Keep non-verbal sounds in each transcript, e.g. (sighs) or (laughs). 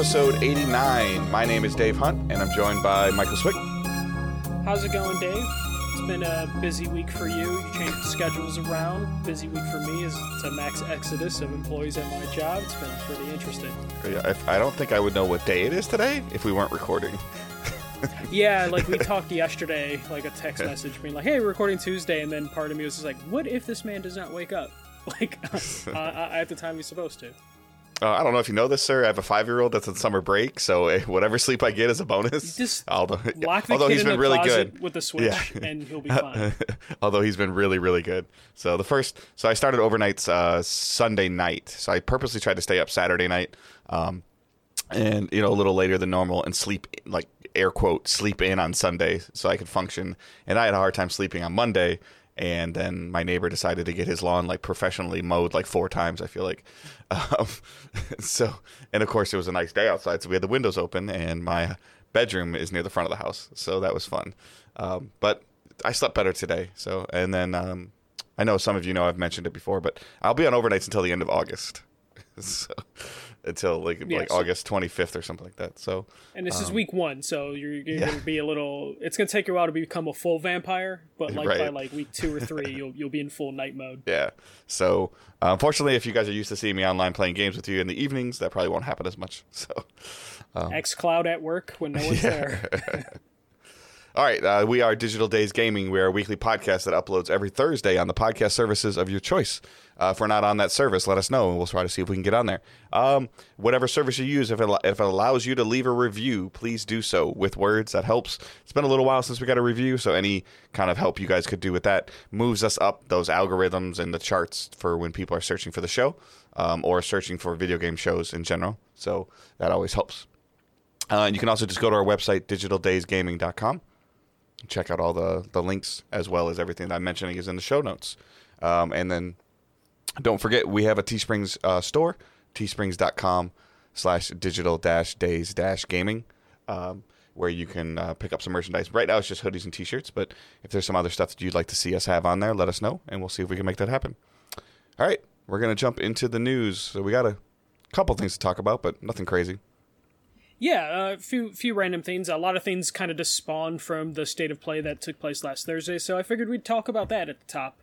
Episode 89. My name is Dave Hunt, and I'm joined by Michael Swick. How's it going, Dave? It's been a busy week for you. You changed schedules around. Busy week for me is it's a max exodus of employees at my job. It's been pretty interesting. Yeah, I, I don't think I would know what day it is today if we weren't recording. (laughs) yeah, like we (laughs) talked yesterday, like a text message being like, "Hey, we're recording Tuesday," and then part of me was just like, "What if this man does not wake up?" (laughs) Like uh, at the time he's supposed to. Uh, I don't know if you know this, sir. I have a five-year-old that's on summer break, so uh, whatever sleep I get is a bonus. Just (laughs) although, the although he's been really good with the switch, yeah. and he'll be fine. (laughs) although he's been really, really good. So the first, so I started overnights uh, Sunday night. So I purposely tried to stay up Saturday night, um, and you know a little later than normal, and sleep like air quote sleep in on Sunday so I could function. And I had a hard time sleeping on Monday and then my neighbor decided to get his lawn like professionally mowed like four times. I feel like, (laughs) um, so and of course it was a nice day outside, so we had the windows open, and my bedroom is near the front of the house, so that was fun. Um, but I slept better today. So and then um, I know some of you know I've mentioned it before, but I'll be on overnights until the end of August. (laughs) so until like yeah, like so, August 25th or something like that. So and this um, is week one, so you're, you're yeah. gonna be a little. It's gonna take you a while to become a full vampire, but (laughs) like right. by like week two or three, (laughs) you'll you'll be in full night mode. Yeah. So uh, unfortunately, if you guys are used to seeing me online playing games with you in the evenings, that probably won't happen as much. (laughs) So um, X Cloud at work when no one's yeah. there. All right, uh, we are Digital Days Gaming. We are a weekly podcast that uploads every Thursday on the podcast services of your choice. Uh, if we're not on that service, let us know, and we'll try to see if we can get on there. Um, whatever service you use, if it, if it allows you to leave a review, please do so with words. That helps. It's been a little while since we got a review, so any kind of help you guys could do with that moves us up those algorithms and the charts for when people are searching for the show um, or searching for video game shows in general. So that always helps. Uh, and you can also just go to our website, digitaldaysgaming.com check out all the, the links as well as everything that I'm mentioning is in the show notes. Um, and then don't forget, we have a Teesprings uh, store, teesprings.com slash digital dash days dash gaming, um, where you can uh, pick up some merchandise. Right now it's just hoodies and t-shirts, but if there's some other stuff that you'd like to see us have on there, let us know, and we'll see if we can make that happen. All right, we're going to jump into the news. So we got a couple things to talk about, but nothing crazy. Yeah, a few few random things. A lot of things kind of just spawned from the state of play that took place last Thursday. So I figured we'd talk about that at the top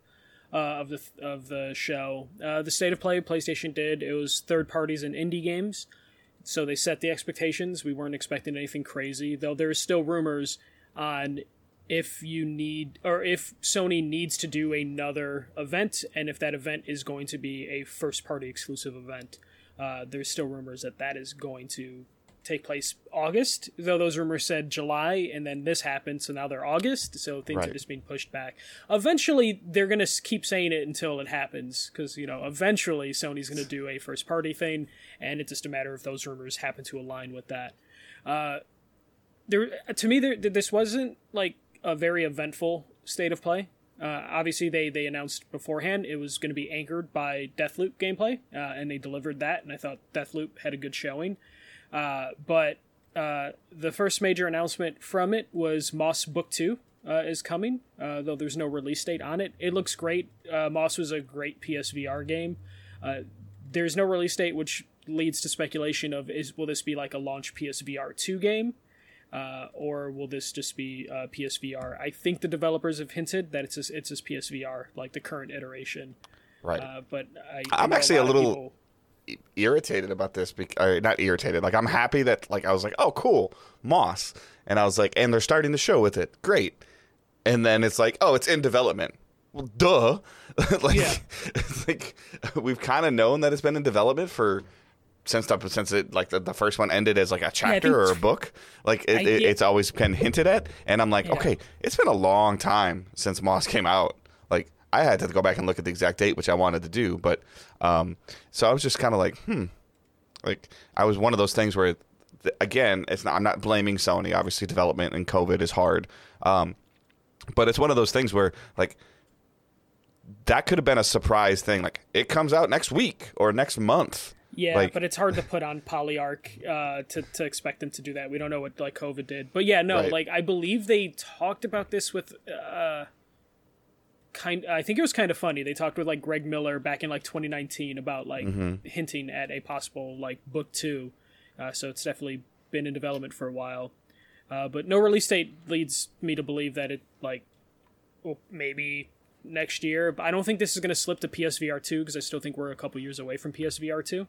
uh, of the of the show. Uh, the state of play PlayStation did it was third parties and indie games, so they set the expectations. We weren't expecting anything crazy, though. There's still rumors on if you need or if Sony needs to do another event, and if that event is going to be a first party exclusive event. Uh, there's still rumors that that is going to take place August, though those rumors said July, and then this happened, so now they're August, so things right. are just being pushed back. Eventually, they're going to keep saying it until it happens, because, you know, eventually Sony's going to do a first party thing, and it's just a matter of those rumors happen to align with that. Uh, there, to me, there, this wasn't like a very eventful state of play. Uh, obviously, they, they announced beforehand it was going to be anchored by Deathloop gameplay, uh, and they delivered that, and I thought Deathloop had a good showing. Uh, but uh, the first major announcement from it was Moss Book 2 uh, is coming, uh, though there's no release date on it. It looks great. Uh, Moss was a great PSVR game. Uh, there's no release date, which leads to speculation of is will this be like a launch PSVR 2 game? or will this just be PSVR? I think the developers have hinted that it's just, it's just PSVR, like the current iteration. Right. but I, am actually a, a little people, irritated about this because not irritated like i'm happy that like i was like oh cool moss. And i was like and they're starting the show with it. Great. And then it's like oh it's in development. Well duh. (laughs) Like yeah. (laughs) like we've kind of known that it's been in development for since the, since it like the, the first one ended as like a chapter yeah, or a book. Like it, it, it's always been hinted at. And i'm like yeah. okay it's been a long time since moss came out. Like I had to go back and look at the exact date, which I wanted to do, but um, so I was just kind of like, hmm, like I was one of those things where, again, it's not. I'm not blaming Sony. Obviously, development and COVID is hard, um, but it's one of those things where like that could have been a surprise thing. Like it comes out next week or next month. Yeah, like, but it's hard to put on Polyarc uh, to to expect them to do that. We don't know what like COVID did, but yeah, no, right. like I believe they talked about this with. Uh, kind I think it was kind of funny. They talked with like Greg Miller back in like 2019 about like mm-hmm. hinting at a possible like book 2 uh, so it's definitely been in development for a while. Uh, but no release date leads me to believe that it like, well, maybe next year. But I don't think this is going to slip to PSVR two because I still think we're a couple years away from PSVR two.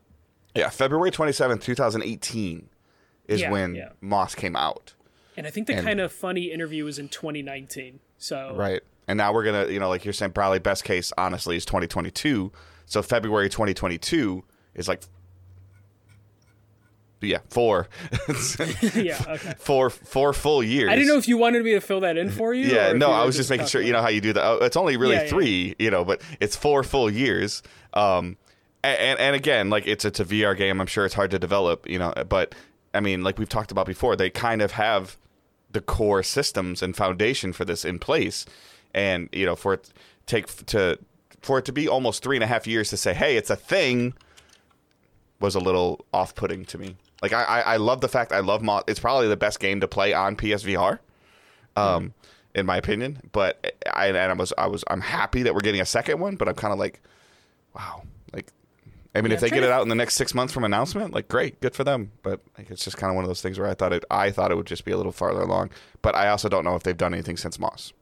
Yeah, February twenty seventh, two thousand eighteen, is Yeah, when yeah. Moss came out. And I think the And- kind of funny interview was in 2019. So Right. And now we're gonna, you know, like you're saying, probably best case, honestly, is 2022. So February 2022 is like, yeah, four, (laughs) yeah, (laughs) okay. four, four full years. I didn't know if you wanted me to fill that in for you. Yeah, no, I was just making sure. You know how you do that. Oh, It's only really Yeah, yeah. three, you know, but it's four full years. Um, a- and and again, like it's it's a VR game. I'm sure it's hard to develop, you know, but I mean, like we've talked about before, they kind of have the core systems and foundation for this in place, and you know, for it take to for it to be almost three and a half years to say, hey, it's a thing, was a little off putting to me. Like I, I, I love the fact I love Mo- it's probably the best game to play on PSVR um, in my opinion. But I and I was I was I'm happy that we're getting a second one, but I'm kind of like, wow, like. I mean, Yeah, if they get it out in the next six months from announcement, like great, good for them. But like, it's just kind of one of those things where I thought it, I thought it would just be a little farther along. But I also don't know if they've done anything since Moss.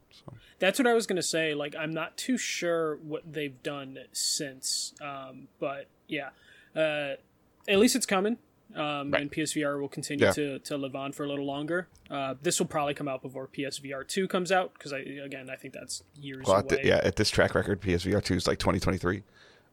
That's what I was gonna say. Like, I'm not too sure what they've done since. Um, but yeah, uh, at least it's coming. Um, Right. And PSVR will continue Yeah. to, to live on for a little longer. Uh, this will probably come out before PSVR two comes out because I again I think that's years well, away. at the, yeah, at this track record, PSVR two is like 2023.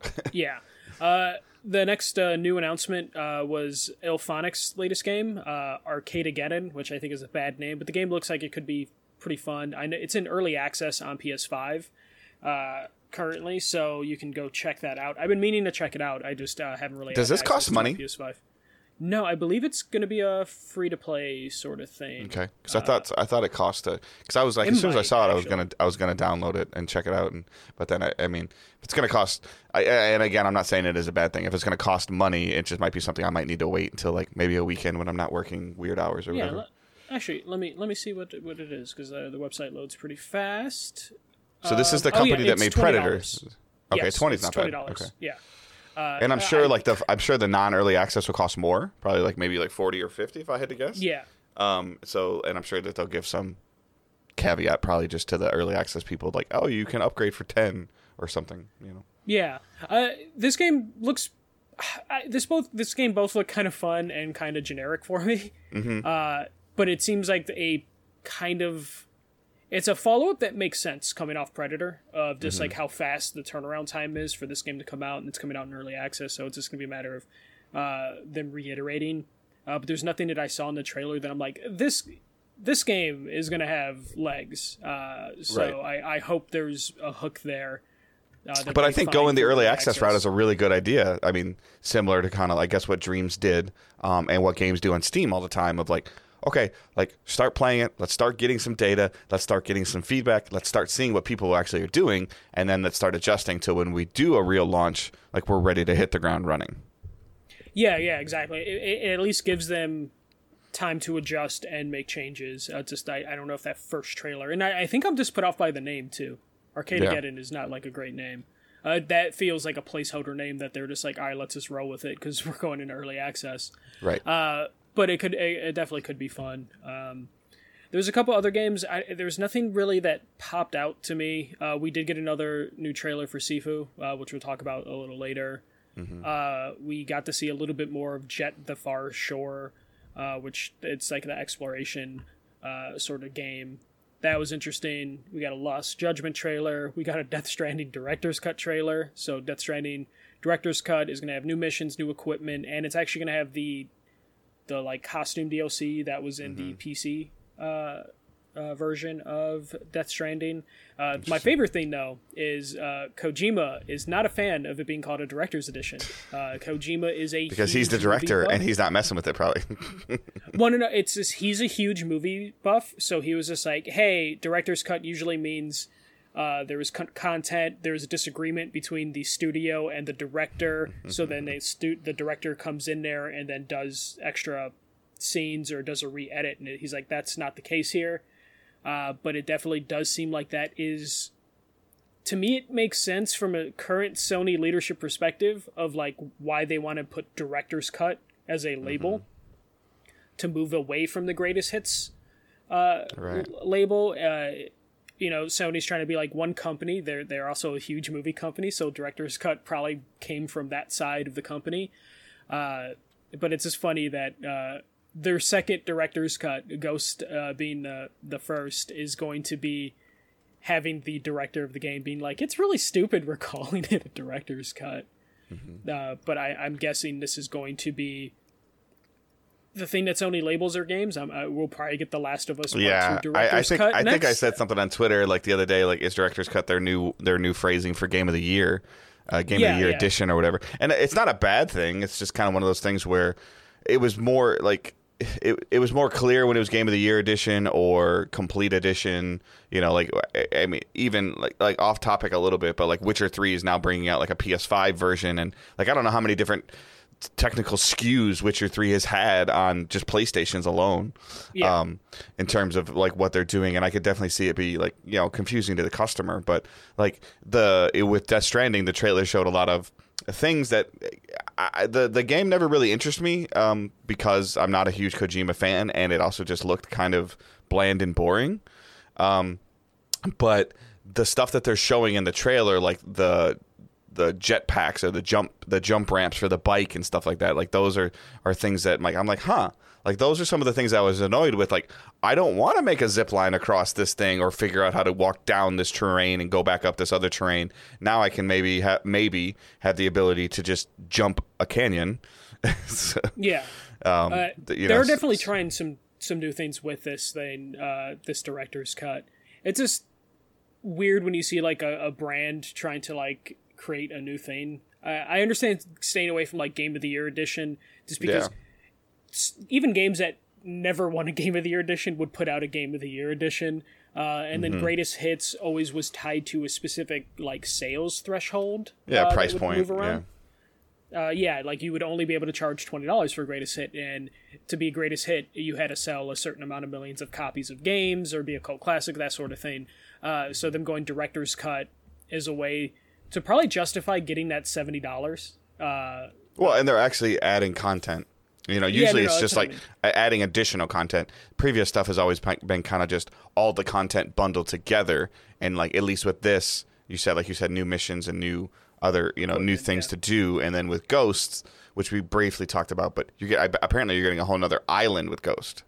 (laughs) Yeah. Uh, the next uh, new announcement uh, was IllFonic's latest game, uh, Arcadegeddon, which I think is a bad name, but the game looks like it could be pretty fun. I know it's in early access on PS5 uh, currently, so you can go check that out. I've been meaning to check it out. I just uh, haven't really. Does this cost money? PS5. No, I believe it's going to be a free to play sort of thing. Okay, because I thought I thought it cost a because I was like Uh, as soon as I saw it I was actually. gonna I was gonna download it and check it out and but then I, I mean if it's gonna cost I, I- and again I'm not saying it is a bad thing if it's gonna cost money it just might be something I might need to wait until like maybe a weekend when I'm not working weird hours or Yeah. whatever. Actually, let me let me see what what it is because uh, the website loads pretty fast. so this is the Uh, oh, yeah, company that made $20. Predators. Okay, Yes, twenty's it's not twenty bad. dollars. Okay, Yeah. Uh, and I'm sure I- like the I'm sure the non early access will cost more probably like maybe like forty or fifty if I had to guess. yeah, Um. So and I'm sure that they'll give some caveat probably just to the early access people like oh you can upgrade for ten or something you know. yeah. Uh, this game looks. (sighs) I, this both this game both look kind of fun and kind of generic for me. Mm-hmm. Uh, but it seems like a kind of it's a follow up that makes sense coming off Predator of just Mm-hmm. like how fast the turnaround time is for this game to come out and it's coming out in early access. So it's just gonna be a matter of uh, them reiterating. Uh, but there's nothing that I saw in the trailer that I'm like this. This game is gonna have legs, uh, so I, I hope there's a hook there. Uh, But I think going the early access route is a really good idea. I mean, similar to kind of, I guess, what Dreams did um, and what games do on Steam all the time of like, okay, like start playing it. Let's start getting some data. Let's start getting some feedback. Let's start seeing what people actually are doing. And then let's start adjusting to when we do a real launch, like we're ready to hit the ground running. Yeah, yeah, exactly. It, it, at least gives them time to adjust and make changes. Uh, just I, I don't know if that first trailer, and I, I think I'm just put off by the name too. Arcadegeddon is not like a great name. Uh, that feels like a placeholder name that they're just like, all right, let's just roll with it because (laughs) we're going into early access. Right. Uh, but it could, it, it definitely could be fun. Um, there's a couple other games. I, there's nothing really that popped out to me. Uh, we did get another new trailer for Sifu, uh, which we'll talk about a little later. Uh, we got to see a little bit more of Jet the Far Shore, uh, which it's like the exploration uh, sort of game. That was interesting. We got a Lost Judgment trailer. We got a Death Stranding Director's Cut trailer. So Death Stranding Director's Cut is going to have new missions, new equipment, and it's actually going to have the the like costume DLC that was in the PC uh, uh, version of Death Stranding. Uh, my favorite thing though is uh, Kojima is not a fan of it being called a director's edition. Uh, Kojima is a because he's the director and he's not messing with it, probably. (laughs) Well, no, no, it's just he's a huge movie buff, so he was just like, "Hey, director's cut usually means uh, there was con- content, there was a disagreement between the studio and the director, so then they stu- the director comes in there and then does extra scenes or does a re-edit, and he's like, that's not the case here, uh, but it definitely does seem like that is." To me, it makes sense from a current Sony leadership perspective of like why they want to put director's cut as a label to move away from the greatest hits uh, Right. l- label. Uh, you know, Sony's trying to be like one company. They're they're also a huge movie company, so director's cut probably came from that side of the company. Uh, but it's just funny that uh, their second director's cut, Ghost uh, being the the first, is going to be having the director of the game being like, "It's really stupid we're (laughs) calling it a director's cut." Uh, but I, I'm guessing this is going to be the thing that Sony labels their games. We'll probably get the Last of Us Yeah, I, I think cut I think I said something on Twitter like the other day. Like, is director's cut their new their new phrasing for game of the year, uh, game of the year yeah. edition or whatever? And it's not a bad thing. It's just kind of one of those things where it was more like it, it was more clear when it was game of the year edition or complete edition. You know, like I- mean, even like like off topic a little bit, but like Witcher Three is now bringing out like a PS5 version, and like I don't know how many different technical SKUs Witcher 3 has had on just PlayStations alone Yeah. um in terms of like what they're doing and I could definitely see it be like you know confusing to the customer but like the it, with Death Stranding the trailer showed a lot of things that I, the the game never really interested me um because I'm not a huge Kojima fan and it also just looked kind of bland and boring um but the stuff that they're showing in the trailer like the the jetpacks or the jump the jump ramps for the bike and stuff like that. Like those are are things that like I'm like huh. Like those are some of the things I was annoyed with. Like I don't want to make a zip line across this thing or figure out how to walk down this terrain and go back up this other terrain. Now I can maybe ha- maybe have the ability to just jump a canyon. (laughs) So, yeah. um, Uh, you they're definitely trying some some new things with this thing, uh, this director's cut. It's just weird when you see like a, a brand trying to like create a new thing. I, I understand staying away from like Game of the Year edition, just because Yeah. even games that never won a Game of the Year edition would put out a Game of the Year edition. Uh, and Mm-hmm. then greatest hits always was tied to a specific like sales threshold. yeah uh, price point move yeah around uh, yeah, like you would only be able to charge twenty dollars for greatest hit, and to be greatest hit, you had to sell a certain amount of millions of copies of games or be a cult classic, that sort of thing. Uh, so them going director's cut is a way to probably justify getting that seventy dollars. Uh, Well, and they're actually adding content. You know, usually no, it's just what I like mean. adding additional content. Previous stuff has always been kind of just all the content bundled together, and like at least with this, you said like you said new missions and new other you know new things to do, and then with Ghosts, which we briefly talked about, but you get apparently you're getting a whole nother island with Ghost.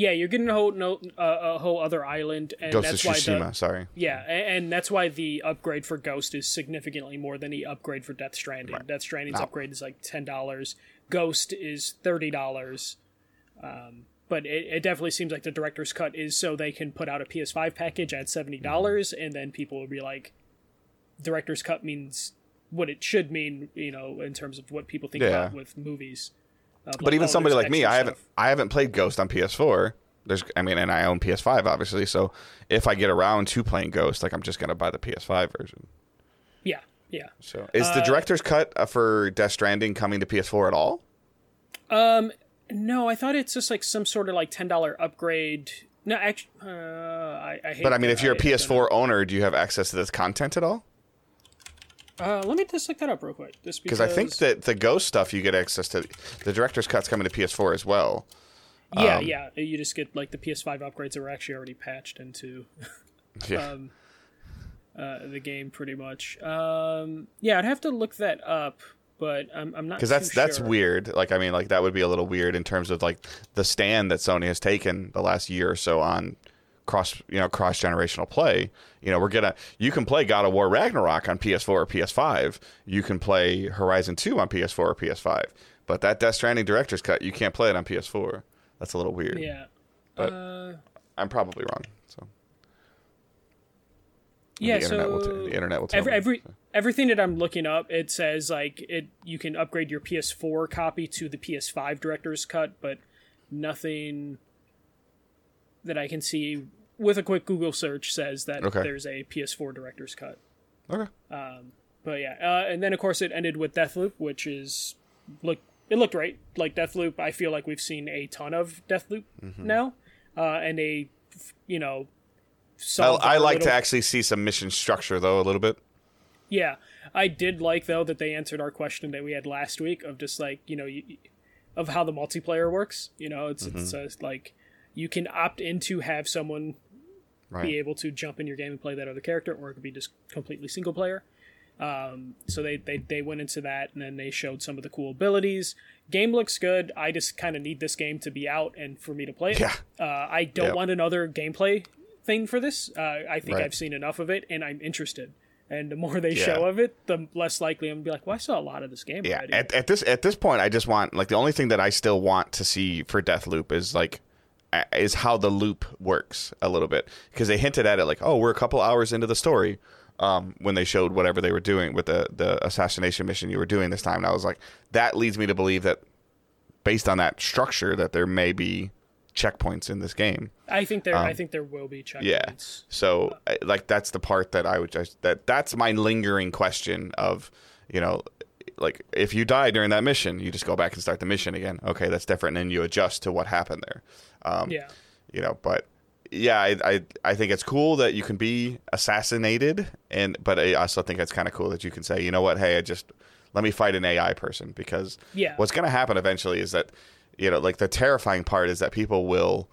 Yeah, you're getting a whole no, uh, a whole other island, and Ghost that's of why Tsushima, the sorry. yeah, a- and that's why the upgrade for Ghost is significantly more than the upgrade for Death Stranding. Death Stranding's No. upgrade is like ten dollars. Ghost is thirty dollars. Um, but it, it definitely seems like the director's cut is so they can put out a PS5 package at seventy dollars, and then people will be like, director's cut means what it should mean, you know, in terms of what people think Yeah. about with movies. Uh, But even somebody like me, I haven't. I haven't played Ghost on PS4. There's I mean, and I own PS5 obviously, so if I get around to playing Ghost, like I'm just gonna buy the PS5 version. Yeah, yeah. So, is the director's cut uh, for Death Stranding coming to PS4 at all? Um, no, I thought it's just like some sort of like ten dollar upgrade. No, actually, uh, I, I hate. But I mean, if you're a I- I don't PS4 owner, do you have access to this content at all? Uh, let me just look that up real quick. Just Because I think that the Ghost stuff you get access to. The director's cut's coming to PS4 as well. yeah, um, yeah, you just get like the PS5 upgrades that were actually already patched into Yeah. (laughs) um, uh, the game, pretty much. Um, yeah, I'd have to look that up, but I'm, I'm not because that's that's sure. weird. Like I mean, like that would be a little weird in terms of like the stand that Sony has taken the last year or so on cross you know cross generational play. You know, we're gonna you can play God of War Ragnarok on PS4 or PS5. You can play Horizon 2 on PS4 or PS5. But that Death Stranding director's cut, you can't play it on PS4. That's a little weird. Yeah. But- uh, I'm probably wrong. So yeah, the internet so will t- the internet will tell every, me. every everything that I'm looking up, it says like it you can upgrade your PS4 copy to the PS5 director's cut, but nothing that I can see with a quick Google search says that Okay. there's a PS4 director's cut. Okay. But yeah, uh, and then of course it ended with Deathloop, which is look it looked great. Like Deathloop, I feel like we've seen a ton of Deathloop Mm-hmm. now, uh, and they, you know, I, I like to actually see some mission structure though a little bit. Yeah, I did like though that they answered our question that we had last week of just like you know, you, of how the multiplayer works. You know, it's Mm-hmm. it's uh, like you can opt in to have someone Right. be able to jump in your game and play that other character, or it could be just completely single player. Um, so they, they they went into that, and then they showed some of the cool abilities. Game looks good. I just kind of need this game to be out and for me to play it. Yeah. Uh, I don't Yep. want another gameplay thing for this. Uh, I think Right. I've seen enough of it, and I'm interested. And the more they Yeah. show of it, the less likely I'm gonna be like, "Well, I saw a lot of this game Yeah, already." at, at this at this point, I just want like the only thing that I still want to see for Death Loop is like is how the loop works a little bit because they hinted at it like oh we're a couple hours into the story um, when they showed whatever they were doing with the the assassination mission you were doing this time and I was like that leads me to believe that based on that structure that there may be checkpoints in this game I think there, I think there will be checkpoints. um, yeah. So like that's the part that I would just that that's my lingering question of, you know, like if you die during that mission, you just go back and start the mission again. Okay, that's different, and then you adjust to what happened there. Um, Yeah. You know, but yeah, I, I I think it's cool that you can be assassinated, and but I also think it's kind of cool that you can say, you know what, hey, I just let me fight an AI person because Yeah. what's going to happen eventually is that you know, like the terrifying part is that people will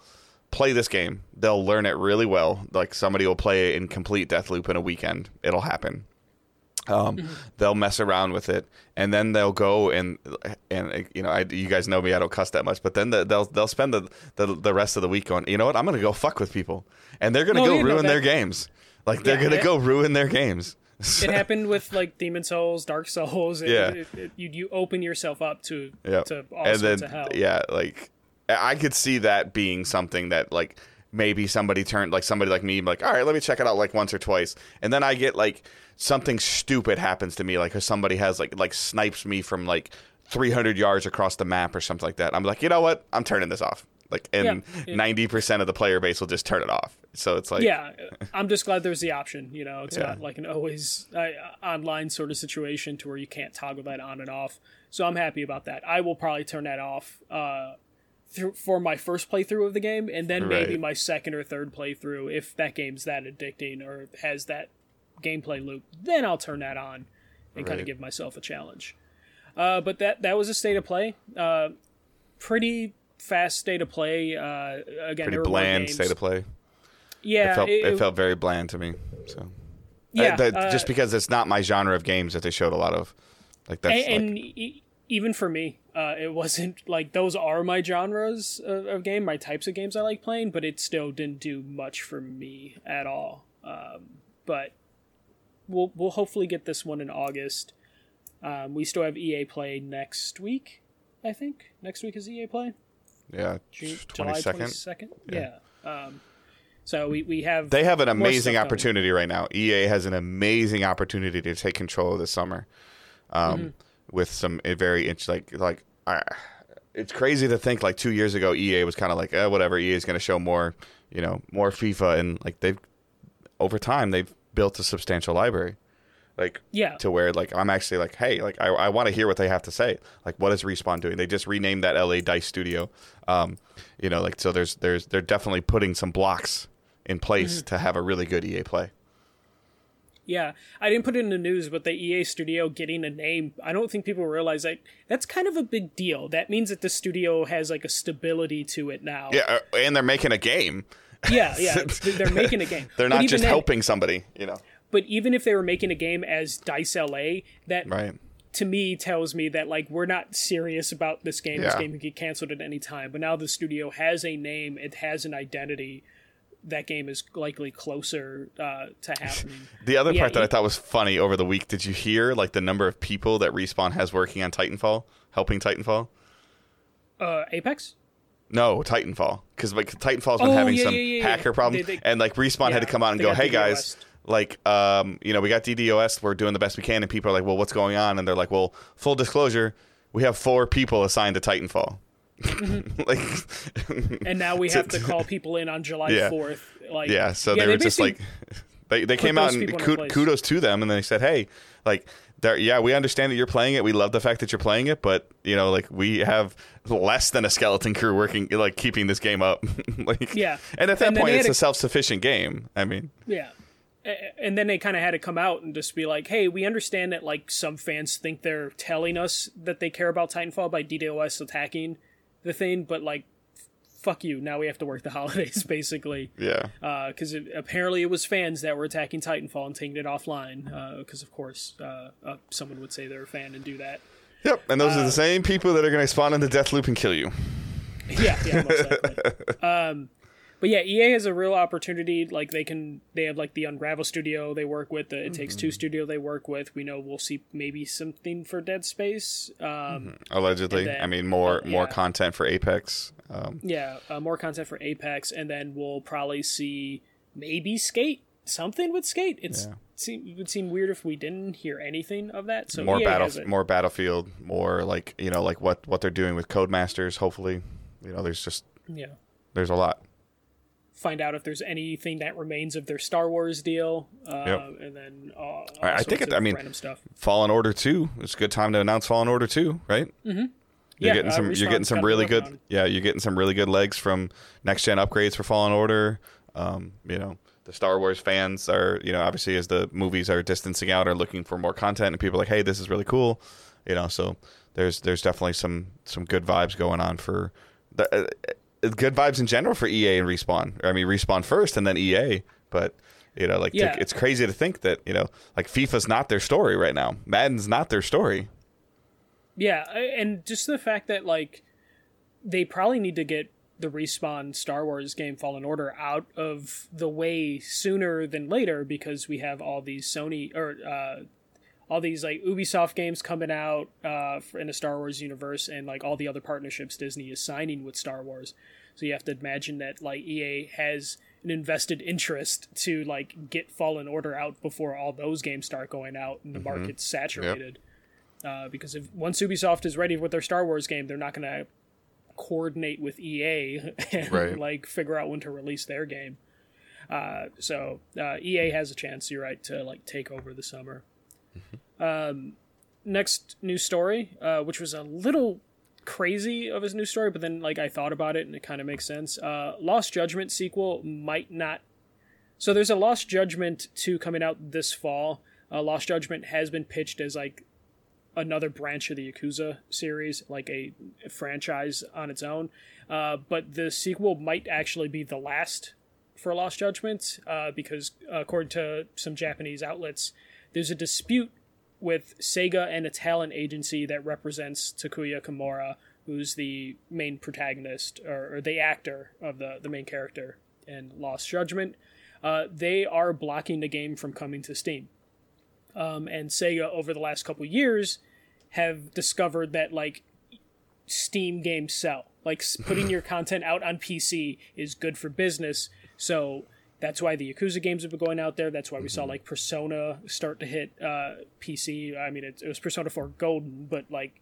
play this game. They'll learn it really well. Like somebody will play it in complete death loop in a weekend. It'll happen. Um, they'll mess around with it, and then they'll go and and you know, I, you guys know me. I don't cuss that much, but then the, they'll they'll spend the, the the rest of the week going. You know what? I'm gonna go fuck with people, and they're gonna No, go ruin their games. Like they're Yeah, gonna it- go ruin their games. (laughs) it happened with like Demon Souls, Dark Souls. It, Yeah. it, you you open yourself up to yeah. to all and sorts then of hell. yeah, like I could see that being something that like maybe somebody turned like somebody like me like all right, let me check it out like once or twice, and then I get like something stupid happens to me like if somebody has like like snipes me from like 300 yards across the map or something like that. I'm like, you know what? I'm turning this off. Like, and Yeah. ninety percent of the player base will just turn it off. So it's like, yeah, I'm just glad there's the option. You know, it's Yeah. not like an always uh, online sort of situation to where you can't toggle that on and off. So I'm happy about that. I will probably turn that off uh, through, for my first playthrough of the game, and then maybe my second or third playthrough, if that game's that addicting or has that gameplay loop, then I'll turn that on and kind of give myself a challenge. Uh, but that that was a state of play. Uh, pretty fast state of play. Uh, again, pretty there were more bland state of play. Yeah, it felt it- it, felt very bland to me. So Yeah, that- uh, just because it's not my genre of games that they showed a lot of. Like that's and, like, and e- even for me, uh, it wasn't like those are my genres of, of game, my types of games I like playing, but it still didn't do much for me at all. Um, but we'll we'll hopefully get this one in August. Um, we still have EA Play next week, I think. Next week is EA Play, yeah, twenty second. second. Yeah. Um, so we we have They have an amazing stuff coming. opportunity right now. EA has an amazing opportunity to take control of the summer, um, Mm-hmm. With some eh, very int- like like. I it's crazy to think like two years ago EA was kind of like eh, whatever EA is going to show more you know more FIFA and like they've over time they've built a substantial library like Yeah. to where like I'm actually like, hey, like I, I want to hear what they have to say. Like, what is Respawn doing? They just renamed that LA Dice Studio. Um, you know, like so there's there's they're definitely putting some blocks in place Mm-hmm. to have a really good EA play. Yeah, I didn't put it in the news, but the EA studio getting a name, I don't think people realize that that's kind of a big deal. That means that the studio has like a stability to it now. Yeah, uh, and they're making a game. yeah, yeah. (laughs) They're making a game. They're not just then- helping somebody. You know, But even if they were making a game as Dice LA, that right? to me tells me that like we're not serious about this game. This game can get canceled at any time. But now the studio has a name, it has an identity. That game is likely closer uh, to happening. (laughs) The other part that I thought was funny over the week, did you hear like the number of people that Respawn has working on Titanfall, helping Titanfall? uh, Apex. No, Titanfall, because like Titanfall's been Oh, having yeah, some hacker problems, They- they- and like Respawn had to come out and go, "Hey DDoS. guys, like, um, you know, we got DDoS, we're doing the best we can," and people are like, "Well, what's going on?" And they're like, "Well, full disclosure, we have four people assigned to Titanfall." Mm-hmm. (laughs) like, (laughs) and now we have to call people in on July Yeah. fourth. Like, yeah, so yeah, they were just like, they they came out and kud- kudos to them, and they said, "Hey, like." There, yeah, we understand that you're playing it. We love the fact that you're playing it, but you know, like we have less than a skeleton crew working, like keeping this game up. (laughs) like, Yeah. and at that And point, it's a a- self-sufficient game. I mean, yeah, and then they kind of had to come out and just be like, "Hey, we understand that like some fans think they're telling us that they care about Titanfall by DDoS attacking the thing, but like, fuck you. Now we have to work the (laughs) holidays, basically. Yeah. Because it, apparently it was fans that were attacking Titanfall and taking it offline. Because of course, uh, uh, someone would say they're a fan and do that. Yep. And those are the same people that are going to spawn in the death loop and kill you. Yeah, yeah, most (laughs) likely. um, but yeah, EA has a real opportunity. Like they can, they have like the Unravel studio they work with, the It Takes Two studio they work with. We know we'll see maybe something for Dead Space. Um, Allegedly. Then- I mean, more uh, more yeah. content for Apex. Um, Yeah, uh, more content for Apex, and then we'll probably see maybe Skate something with Skate. It's Yeah. seem, it would seem weird if we didn't hear anything of that. So more EA battle, more battlefield, more like you know, like what what they're doing with Codemasters. Hopefully, you know, there's just yeah. there's a lot. Find out if there's anything that remains of their Star Wars deal, uh, Yep. and then uh, all I think it- I mean, random stuff. Fallen Order two. It's a good time to announce Fallen Order two, right? Yeah, You're getting uh, some. you're getting some really good. on. Yeah, you're getting some really good legs from next gen upgrades for Fallen Order. Um, you know, the Star Wars fans are, you know, obviously as the movies are distancing out, are looking for more content, and people are like, hey, this is really cool. You know, so there's there's definitely some some good vibes going on for the uh, good vibes in general for EA and Respawn. I mean, Respawn first, and then EA, but. You know, like to- it's crazy to think that you know, like FIFA's not their story right now. Madden's not their story. Yeah, and just the fact that like they probably need to get the respawn Star Wars game Fallen Order out of the way sooner than later because we have all these Sony or uh, all these like Ubisoft games coming out uh, in the Star Wars universe and like all the other partnerships Disney is signing with Star Wars. So you have to imagine that like EA has an invested interest to like get Fallen Order out before all those games start going out and the market's saturated uh, because if once Ubisoft is ready with their Star Wars game, they're not going to coordinate with EA (laughs) and Right. like figure out when to release their game. Uh, so uh, EA has a chance, you're right, to like take over the summer. Um, next news story, uh, which was a little crazy of his new story, but then like I thought about it and it kind of makes sense. Uh, Lost Judgment sequel might not. So there's a Lost Judgment two coming out this fall. Uh, Lost Judgment has been pitched as like another branch of the Yakuza series, like a franchise on its own. Uh, but the sequel might actually be the last for Lost Judgment, uh, because according to some Japanese outlets, there's a dispute with Sega and a talent agency that represents Takuya Kimura, who's the main protagonist or, or the actor of the, the main character in Lost Judgment. Uh, they are blocking the game from coming to Steam um, and Sega over the last couple years have discovered that like Steam games sell. Like putting (laughs) your content out on PC is good for business. So that's why the Yakuza games have been going out there. That's why we saw like Persona start to hit uh, PC. I mean, it, it was Persona 4 Golden, but like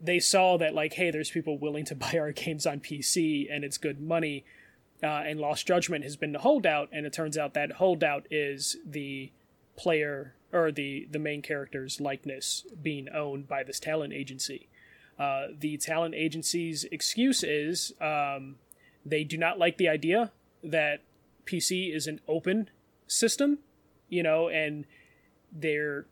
they saw that like, hey, there's people willing to (laughs) buy our games on PC and it's good money. Uh, and Lost Judgment has been the holdout, and it turns out that holdout is the player or the the main character's likeness being owned by this talent agency. Uh, the talent agency's excuse is um, they do not like the idea that PC is an open system, you know, and their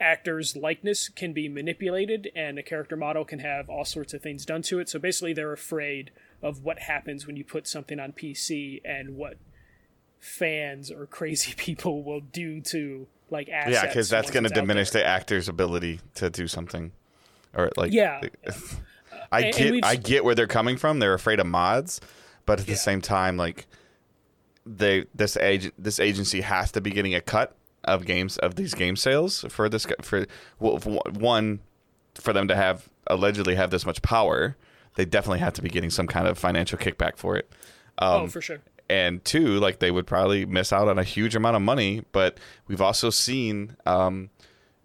actor's likeness can be manipulated and a character model can have all sorts of things done to it. So basically, they're afraid of what happens when you put something on PC and what fans or (laughs) crazy people will do to like assets. Yeah, because that's going to diminish the actor's ability to do something, or like Yeah. (laughs) I And- and get we've- I get where they're coming from. They're afraid of mods, but at the same time, like they this agent this agency has to be getting a cut of games of these game sales for this for well, for one for them to have allegedly have this much power. They definitely have to be getting some kind of financial kickback for it. Um, oh, for sure. and two, like they would probably miss out on a huge amount of money. But we've also seen um,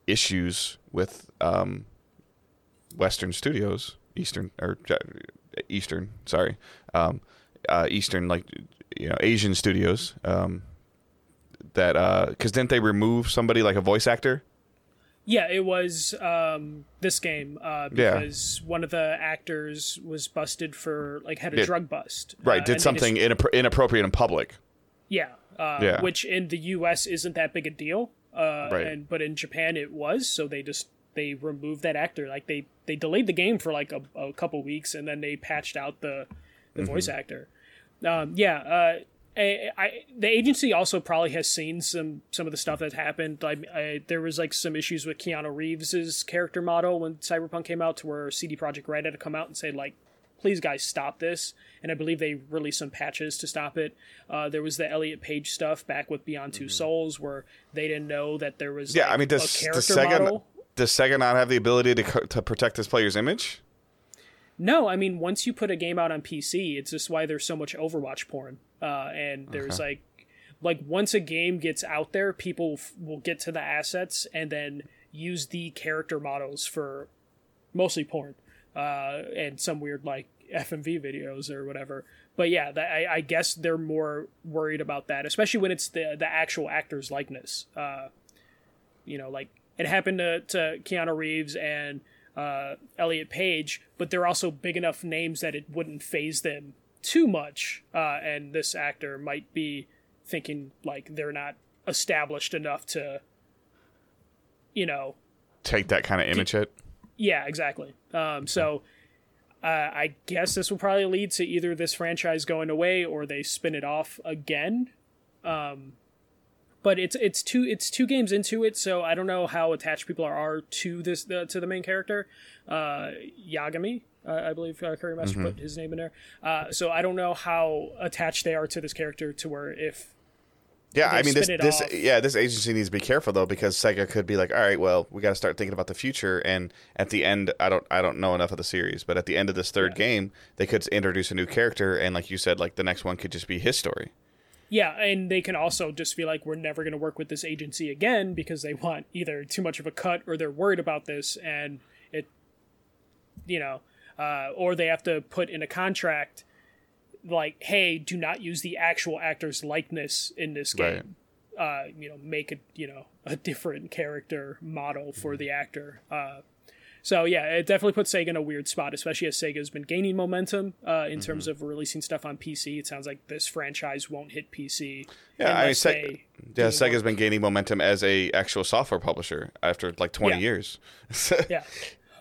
issues with um, Western studios, Eastern or Eastern, sorry, um, uh, Eastern like you know Asian studios. Um, that because didn't they remove somebody like a voice actor? Yeah, it was um, this game uh, Yeah. because one of the actors was busted for like had a Yeah. drug bust. Right, uh, did something just- inappro- inappropriate in public. yeah, uh, Yeah. which in the U.S. isn't that big a deal. Uh, Right. and but in Japan it was, so they just they removed that actor. Like they they delayed the game for like a, a couple weeks, and then they patched out the the voice actor. Um, yeah, uh, I, I, the agency also probably has seen some some of the stuff that happened. Like I, there was like some issues with Keanu Reeves's character model when Cyberpunk came out, to where CD Projekt Red had to come out and say like, "Please, guys, stop this." And I believe they released some patches to stop it. Uh, there was the Elliot Page stuff back with Beyond 2 Souls, where they didn't know that there was Yeah, like, I mean, a does, character does Sega model. does Sega not have the ability to co- to protect his player's image? No, I mean once you put a game out on PC, it's just why there's so much Overwatch porn. Uh, and there's like, like once a game gets out there, people f- will get to the assets and then use the character models for mostly porn, uh, and some weird like FMV videos or whatever. But yeah, that, I, I guess they're more worried about that, especially when it's the the actual actor's likeness. Uh, you know, like it happened to, to Keanu Reeves and uh, Elliot Page, but they're also big enough names that it wouldn't phase them too much. Uh, and this actor might be thinking like they're not established enough to, you know, Take that kind of image hit. yeah, exactly. Um, so uh, I guess this will probably lead to either this franchise going away or they spin it off again. Um, but it's it's two it's two games into it, so I don't know how attached people are, are to this the, to the main character, uh, Yagami. Uh, I believe uh, Curry Master put his name in there. Uh, so I don't know how attached they are to this character to where if Yeah, I mean this this off. yeah this agency needs to be careful though because Sega could be like, all right, well we got to start thinking about the future, and at the end, I don't I don't know enough of the series, but at the end of this third game, they could introduce a new character, and like you said, like the next one could just be his story. Yeah, and they can also just feel like we're never going to work with this agency again because they want either too much of a cut or they're worried about this and it, you know, uh, or they have to put in a contract like, hey, do not use the actual actor's likeness in this Right. game. Uh, you know, make a you know a different character model for the actor. Uh, so yeah, it definitely puts Sega in a weird spot, especially as Sega's been gaining momentum uh, in terms of releasing stuff on PC. It sounds like this franchise won't hit PC. Yeah, I mean, Se- yeah, Sega's been gaining momentum as a actual software publisher after like twenty Yeah. years. (laughs) yeah.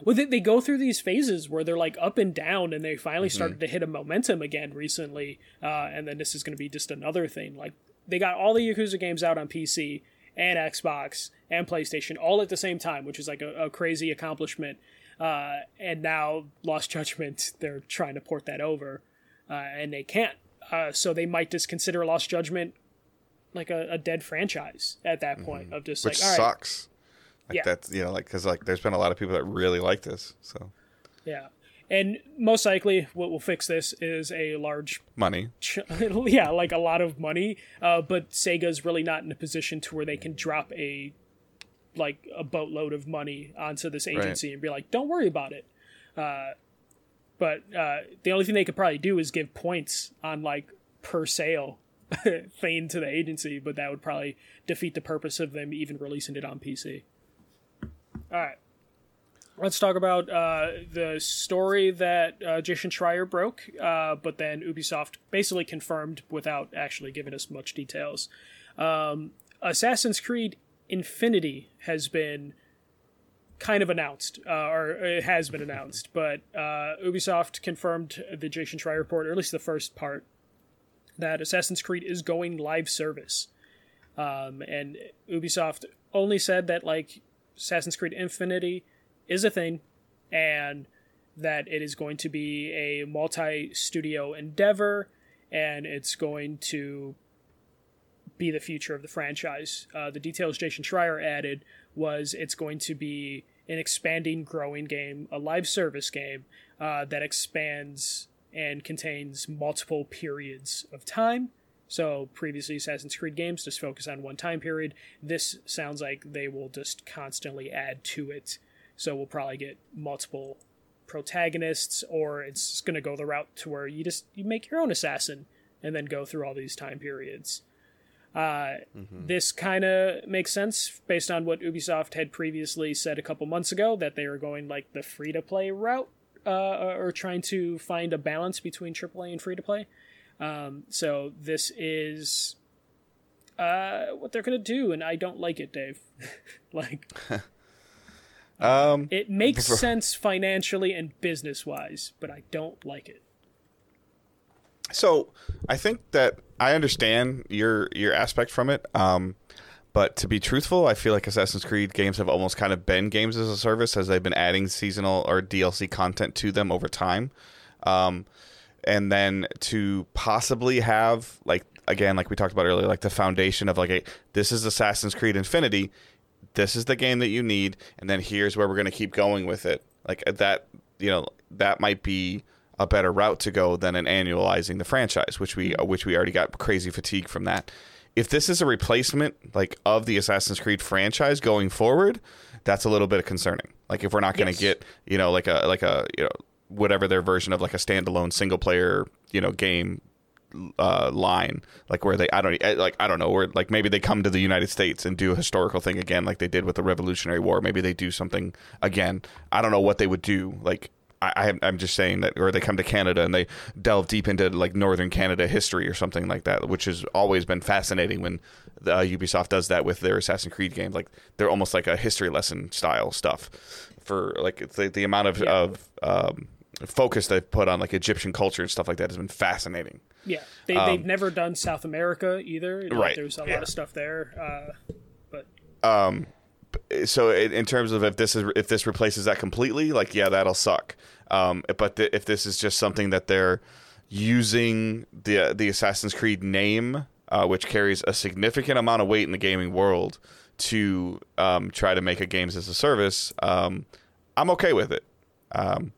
Well, they, they go through these phases where they're like up and down, and they finally started to hit a momentum again recently. Uh, and then this is going to be just another thing. Like they got all the Yakuza games out on PC and Xbox and PlayStation all at the same time, which is like a, a crazy accomplishment. Uh, and now Lost Judgment, they're trying to port that over, uh, and they can't. Uh, so they might just consider Lost Judgment like a, a dead franchise at that point of just which like all right, sucks. Like Yeah. that's you know like because like there's been a lot of people that really like this. So Yeah. And most likely, what will fix this is a large, money. ch- (laughs) yeah, like a lot of money. Uh, but Sega's really not in a position to where they can drop a, like a boatload of money onto this agency and be like, "Don't worry about it." Uh, but uh, the only thing they could probably do is give points on like per sale (laughs) thing to the agency, but that would probably defeat the purpose of them even releasing it on PC. All right. Let's talk about uh, the story that uh, Jason Schreier broke, uh, but then Ubisoft basically confirmed without actually giving us much details. Um, Assassin's Creed Infinity has been kind of announced, uh, or it has been announced, (laughs) but uh, Ubisoft confirmed the Jason Schreier report, or at least the first part, that Assassin's Creed is going live service. Um, and Ubisoft only said that like Assassin's Creed Infinity is a thing, and that it is going to be a multi-studio endeavor, and it's going to be the future of the franchise. Uh, the details Jason Schreier added was it's going to be an expanding, growing game, a live service game uh, that expands and contains multiple periods of time. So previously Assassin's Creed games just focus on one time period. This sounds like they will just constantly add to it. So we'll probably get multiple protagonists or it's going to go the route to where you just you make your own assassin and then go through all these time periods. Uh, This kind of makes sense based on what Ubisoft had previously said a couple months ago that they were going like the free to play route uh, or trying to find a balance between AAA and free to play. Um, so this is uh, what they're gonna do, and I don't like it, Dave. (laughs) like, (laughs) Um, it makes sense financially and business wise, but I don't like it. So I think that I understand your your aspect from it. Um, but to be truthful, I feel like Assassin's Creed games have almost kind of been games as a service as they've been adding seasonal or DLC content to them over time. Um, and then to possibly have like again, like we talked about earlier, like the foundation of like a this is Assassin's Creed Infinity. This is the game that you need, and then here's where we're going to keep going with it. Like uh, that, you know, that might be a better route to go than an annualizing the franchise, which we uh, which we already got crazy fatigue from that. If this is a replacement like of the Assassin's Creed franchise going forward, that's a little bit of concerning. Like if we're not going to Yes. get you know like a like a you know whatever their version of like a standalone single player you know game uh, line, like where they I don't eh, like I don't know where like maybe they come to the United States and do a historical thing again, like they did with the Revolutionary War. Maybe they do something again. I don't know what they would do. Like I, I I'm just saying that, or they come to Canada and they delve deep into like Northern Canada history or something like that, which has always been fascinating when the, uh, Ubisoft does that with their Assassin's Creed games. Like they're almost like a history lesson style stuff for like the, the amount of of um, focus they've put on like Egyptian culture and stuff like that has been fascinating. Yeah, they, they've never done South America either. Like, Um, Right, There's a yeah. lot of stuff there. Uh, but so in, in terms of if this is if this replaces that completely, like yeah, that'll suck. Um, but th- if this is just something that they're using the the Assassin's Creed name, uh, which carries a significant amount of weight in the gaming world, to um, try to make a games as a service, um, I'm okay with it. Um,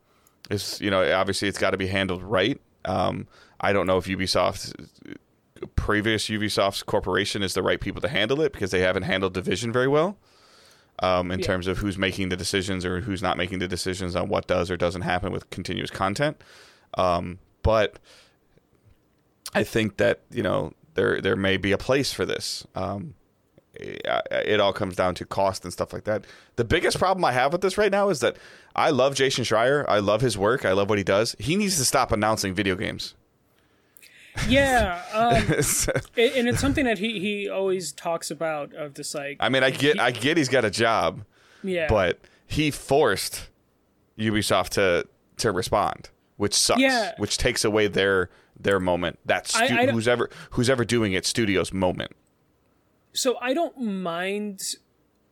it's you know obviously it's got to be handled right. Um, I don't know if Ubisoft previous Ubisoft's corporation is the right people to handle it because they haven't handled division very well um, in Yeah. terms of who's making the decisions or who's not making the decisions on what does or doesn't happen with continuous content. Um, but I think that you know there there may be a place for this. Um, it, it all comes down to cost and stuff like that. The biggest problem I have with this right now is that I love Jason Schreier. I love his work. I love what he does. He needs to stop announcing video games. Yeah, um, (laughs) it- and it's something that he, he always talks about of this like I mean, I get I get he's got a job, yeah, but he forced Ubisoft to to respond, which sucks. Yeah. Which takes away their their moment. That stu- I- I who's ever who's ever doing it, studio's moment. so I don't mind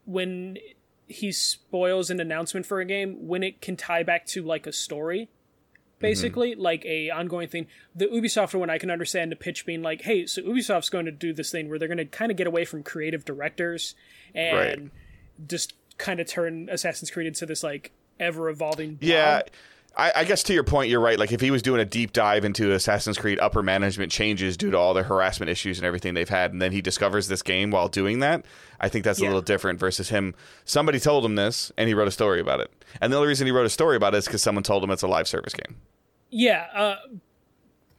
when he spoils an announcement for a game when it can tie back to like a story Mm-hmm. basically like a ongoing thing the ubisoft one i can understand the pitch being like hey so ubisoft's going to do this thing where they're going to kind of get away from creative directors and Right. just kind of turn assassin's creed into this like ever evolving Yeah. I, I guess to your point, you're right. Like if he was doing a deep dive into Assassin's Creed upper management changes due to all the harassment issues and everything they've had, and then he discovers this game while doing that, I think that's a little different versus him. Somebody told him this, and he wrote a story about it. And the only reason he wrote a story about it is because someone told him it's a live service game. Yeah, uh,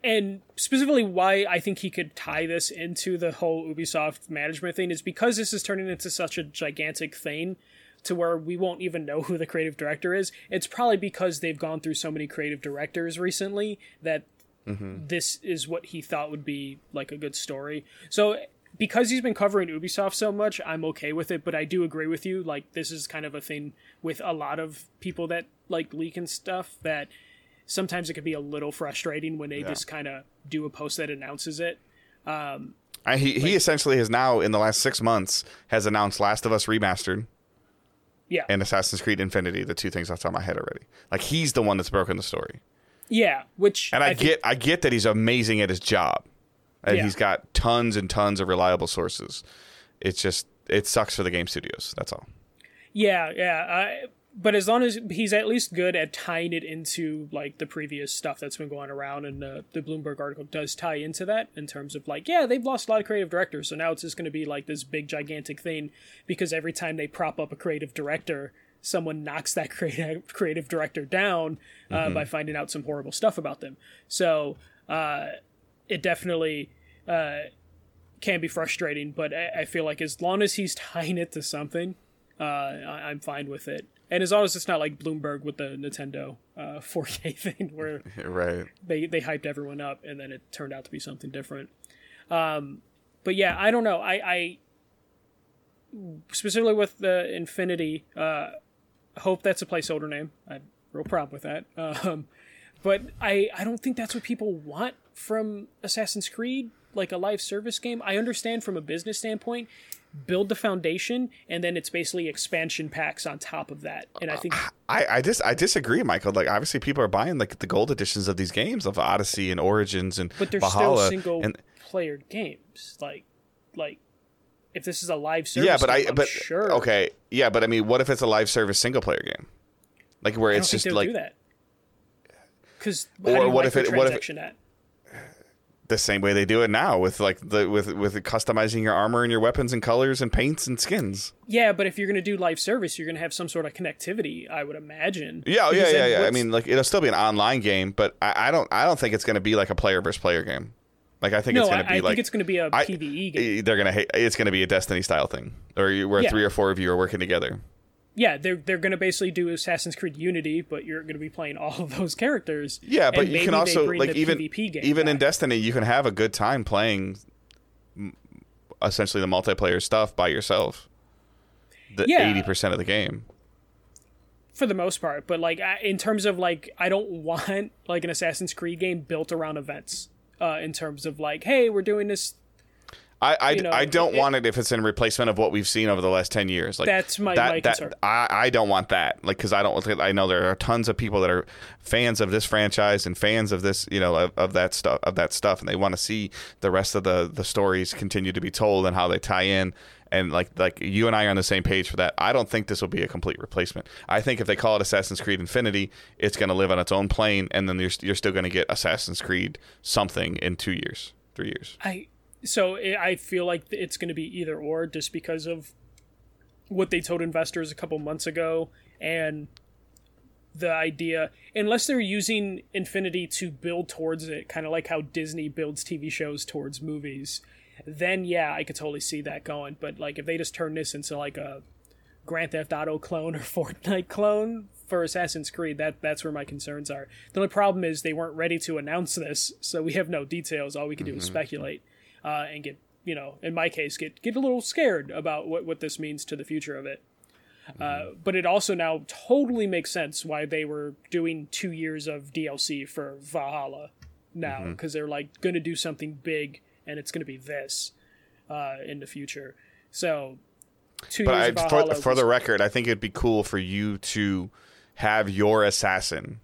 and specifically why I think he could tie this into the whole Ubisoft management thing is because this is turning into such a gigantic thing to where we won't even know who the creative director is. It's probably because they've gone through so many creative directors recently that this is what he thought would be like a good story. So because he's been covering Ubisoft so much, I'm okay with it, but I do agree with you like this is kind of a thing with a lot of people that like leak and stuff that sometimes it can be a little frustrating when they just kind of do a post that announces it. I, he, he essentially has now, in the last six months, has announced Last of Us Remastered Yeah. and Assassin's Creed Infinity, the two things off the top of my head already. Like he's the one that's broken the story. yeah, which And I, think- get I get that he's amazing at his job. And Yeah. he's got tons and tons of reliable sources. It's just it sucks for the game studios. That's all. Yeah, yeah. Uh, but as long as he's at least good at tying it into like the previous stuff that's been going around, and uh, the Bloomberg article does tie into that in terms of like, yeah, they've lost a lot of creative directors, so now it's just going to be like this big gigantic thing because every time they prop up a creative director, someone knocks that (laughs) creative creative director down uh, by finding out some horrible stuff about them. So uh, it definitely uh, can be frustrating, but I, I feel like as long as he's (laughs) tying it to something, uh, I, I'm fine with it. And as long as it's not like Bloomberg with the Nintendo uh, (laughs) 4K thing, where (laughs) Right. they they hyped everyone up and then it turned out to be something different. Um, but yeah, I don't know. I, I specifically with the Infinity, uh, hope that's a placeholder name. I have real problem with that. (laughs) Um, but I I don't think that's what people want from Assassin's Creed, like a live service game. I understand from a business standpoint, build the foundation, and then it's basically expansion packs on top of that. And I think I, I just I disagree, Michael. Like obviously people are buying like the gold editions of these games of Odyssey and Origins and but they're Valhalla still single and player games. Like like if this is a live service, yeah, but game, I I'm but sure okay, yeah, but I mean, what if it's a live service single player game, like where it's just like do that. Because Or what if it- what if- transaction at? The same way they do it now with like the with with customizing your armor and your weapons and colors and paints and skins. Yeah, but if you're going to do live service, you're going to have some sort of connectivity. I would imagine. Yeah, oh, yeah, yeah, yeah. I mean, like it'll still be an online game, but I, I don't I don't think it's going to be like a player versus player game. Like I think no, it's going to I be like think it's going to be a I- PVE game. they're gonna hate. It's gonna be a Destiny style thing, or you- where Yeah. three or four of you are working together. Yeah, they're they're going to basically do Assassin's Creed Unity, but you're going to be playing (laughs) all of those characters. Yeah, but you can also like even even in. Destiny, you can have a good time playing essentially the multiplayer stuff by yourself. The Yeah. eighty percent of the game. for the most part. But like in terms of like, I don't (laughs) want like an Assassin's Creed game built around events. Uh, in terms of like, hey, we're doing this. I I, You know, I don't it- want it if it's in replacement of what we've seen over the last ten years. Like That's my- that, my that- concern. I I don't want that. Like because I don't. I know there are tons of people that are fans of this franchise and fans of this, you know, of, of that stuff of that stuff, and they want to see the rest of the the stories continue to be told and how they tie in. And like like you and I are on the same page for that. I don't think this will be a complete replacement. I think if they call it Assassin's Creed Infinity, it's going to live on its own plane, and then you're you're still going to get Assassin's Creed something in two years, three years. I so i I feel like it's going to be either or, just because of what they told investors a couple months ago and the idea. Unless they're using infinity to build towards it kind of like how disney builds tv shows towards movies then yeah i could totally see that going. But like if they just turn this into like a grand theft auto clone (laughs) or fortnite clone for assassin's creed that that's where my concerns are. The only problem is they weren't ready to announce this so we have no details. All we can do is mm-hmm. speculate uh, and get you know in my case get get a little scared about what, what this means to the future of it. Uh, but it also now totally makes sense why they were doing two years of DLC for Valhalla now because they're like going to do something big and it's going to be this uh, in the future. So two But years I, of for, for was- the record, I think it'd be cool for you to have your assassin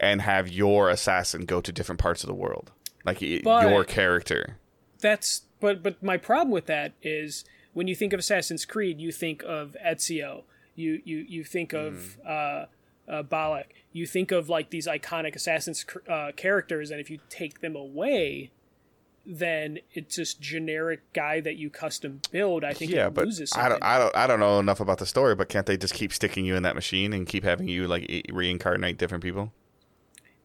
and have your assassin go to different parts of the world, like But- your character. that's but but my problem with that is when you think of Assassin's Creed, you think of Ezio, you you you think of uh, uh, Bayek, you think of like these iconic Assassin's uh, characters, and if you take them away, then it's just generic guy that you custom build. I think Yeah, it but loses I don't, I don't, I don't know enough about the story. But can't they just keep sticking you in that machine and keep having you like reincarnate different people?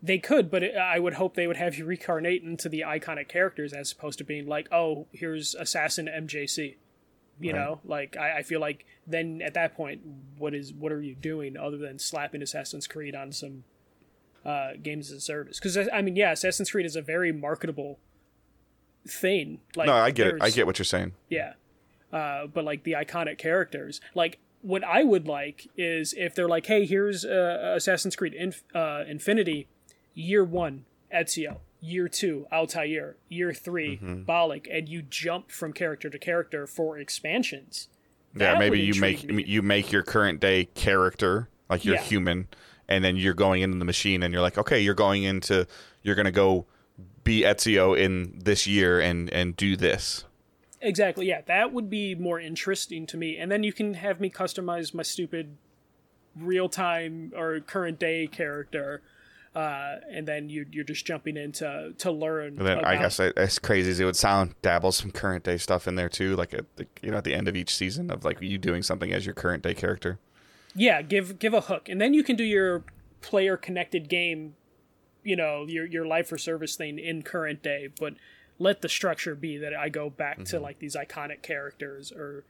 They could, but it, I would hope they would have you reincarnate into the iconic characters as opposed to being like, oh, here's Assassin MJC. You Right. know, like I, I feel like then at that point, what is what are you doing other than slapping Assassin's Creed on some uh, games as a service? Because I mean, yeah, Assassin's Creed is a very marketable thing. Like, No, I get it. I get what you're saying. yeah. Uh, but like the iconic characters, like what I would like is if they're like, hey, here's uh, Assassin's Creed Inf- uh, Infinity, year one, Ezio, year two, Altair, year 3 Mm-hmm. Bayek, and you jump from character to character for expansions. Yeah, That maybe you make me. you make your current day character like you're Yeah. human, and then you're going into the machine, and you're like, okay, you're going into you're gonna go be Ezio in this year and and do this. Exactly, yeah, that would be more interesting to me. And then you can have me customize my stupid real time or current day character. Uh, and then you, you're just jumping in to, to learn. And then I guess I- as crazy as it would sound, dabble some current day stuff in there too, like at the, you know at the end of each season of like you doing something as your current day character. yeah give give a hook and then you can do your player connected game you know your your life or service thing in current day but let the structure be that i go back to like these iconic characters or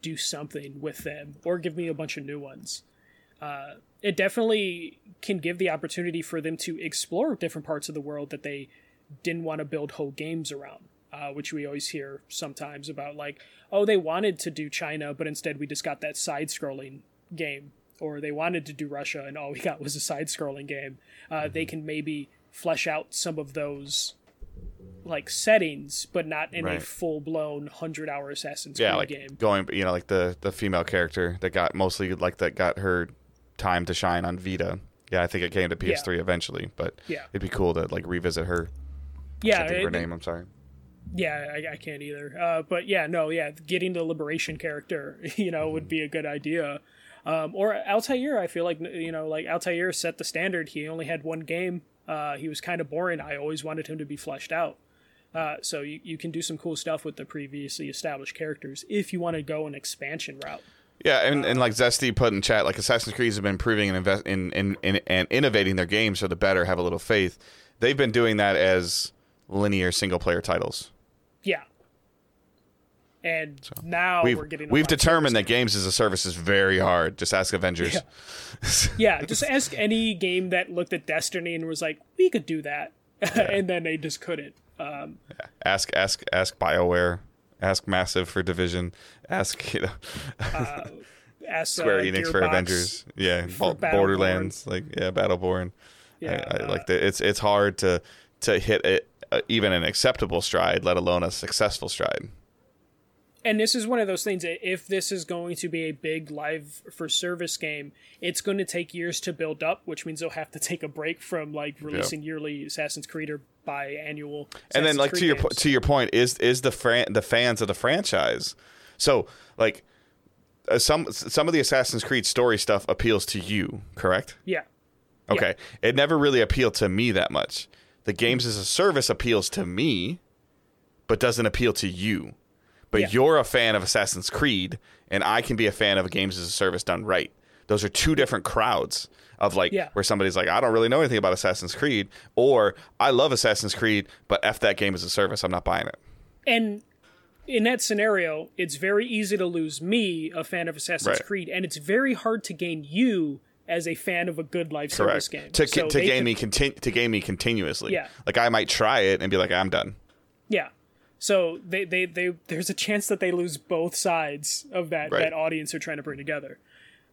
do something with them or give me a bunch of new ones uh, it definitely can give the opportunity for them to explore different parts of the world that they didn't want to build whole games around uh, which we always hear sometimes about like, oh, they wanted to do China, but instead we just got that side scrolling game. Or they wanted to do Russia, and all we got was a side scrolling game. Uh, They can maybe flesh out some of those like settings, but not in a full blown hundred hour Assassin's yeah, Creed like game. going, you know, like the the female character that got mostly like that got her time to shine on Vita. Yeah, I think it came to PS3 eventually, but Yeah. it'd be cool to like revisit her. Yeah, Can't think of her name. I'm sorry. Yeah, I, I can't either. Uh, but yeah, no, yeah, getting the liberation character, (laughs) you know, would be a good idea. Um, or Altair, I feel like you know, like Altair set the standard. He only had one game. Uh, he was kind of boring. I always wanted him to be fleshed out. Uh, so you, you can do some cool stuff with the previously established characters if you want to go an expansion route. Yeah, and, and like Zesty put in chat, like Assassin's Creed has been improving and invest in, in, in and innovating their games so the better have a little faith. They've been doing that as linear single player titles. Yeah. And now We've we're getting we've determined that games as a service is very hard. Just ask Avengers. (laughs) Yeah, just ask any game that looked at Destiny and was like, we could do that. (laughs) and then they just couldn't. Um, ask ask ask BioWare. Ask Massive for Division. Ask you know ask Square uh, Enix for Avengers. Yeah, Bo- Borderlands. Like yeah, Battleborn. Yeah, I, I uh, like the, it's it's hard to to hit it, uh, even an acceptable stride, let alone a successful stride. And this is one of those things. that If this is going to be a big live for service game, it's going to take years to build up, which means they'll have to take a break from like releasing yearly Assassin's Creed or biannual. and then like Creed to your games. to your point is is the fran- the fans of the franchise so like uh, some some of the Assassin's Creed story stuff appeals to you correct yeah, okay it never really appealed to me that much the games as a service appeals to me but doesn't appeal to you but Yeah. you're a fan of Assassin's Creed and I can be a fan of games as a service done right those are two different crowds of like Yeah. where somebody's like I don't really know anything about Assassin's Creed or I love Assassin's Creed but f that game as a service I'm not buying it and in that scenario, it's very easy to lose me, a fan of Assassin's Right. Creed, and it's very hard to gain you as a fan of a good live service Correct. game. To So to gain could- me to gain me continuously. Yeah. Like I might try it and be like, I'm done. Yeah. So they, they, they there's a chance that they lose both sides of that Right. that audience they're trying to bring together.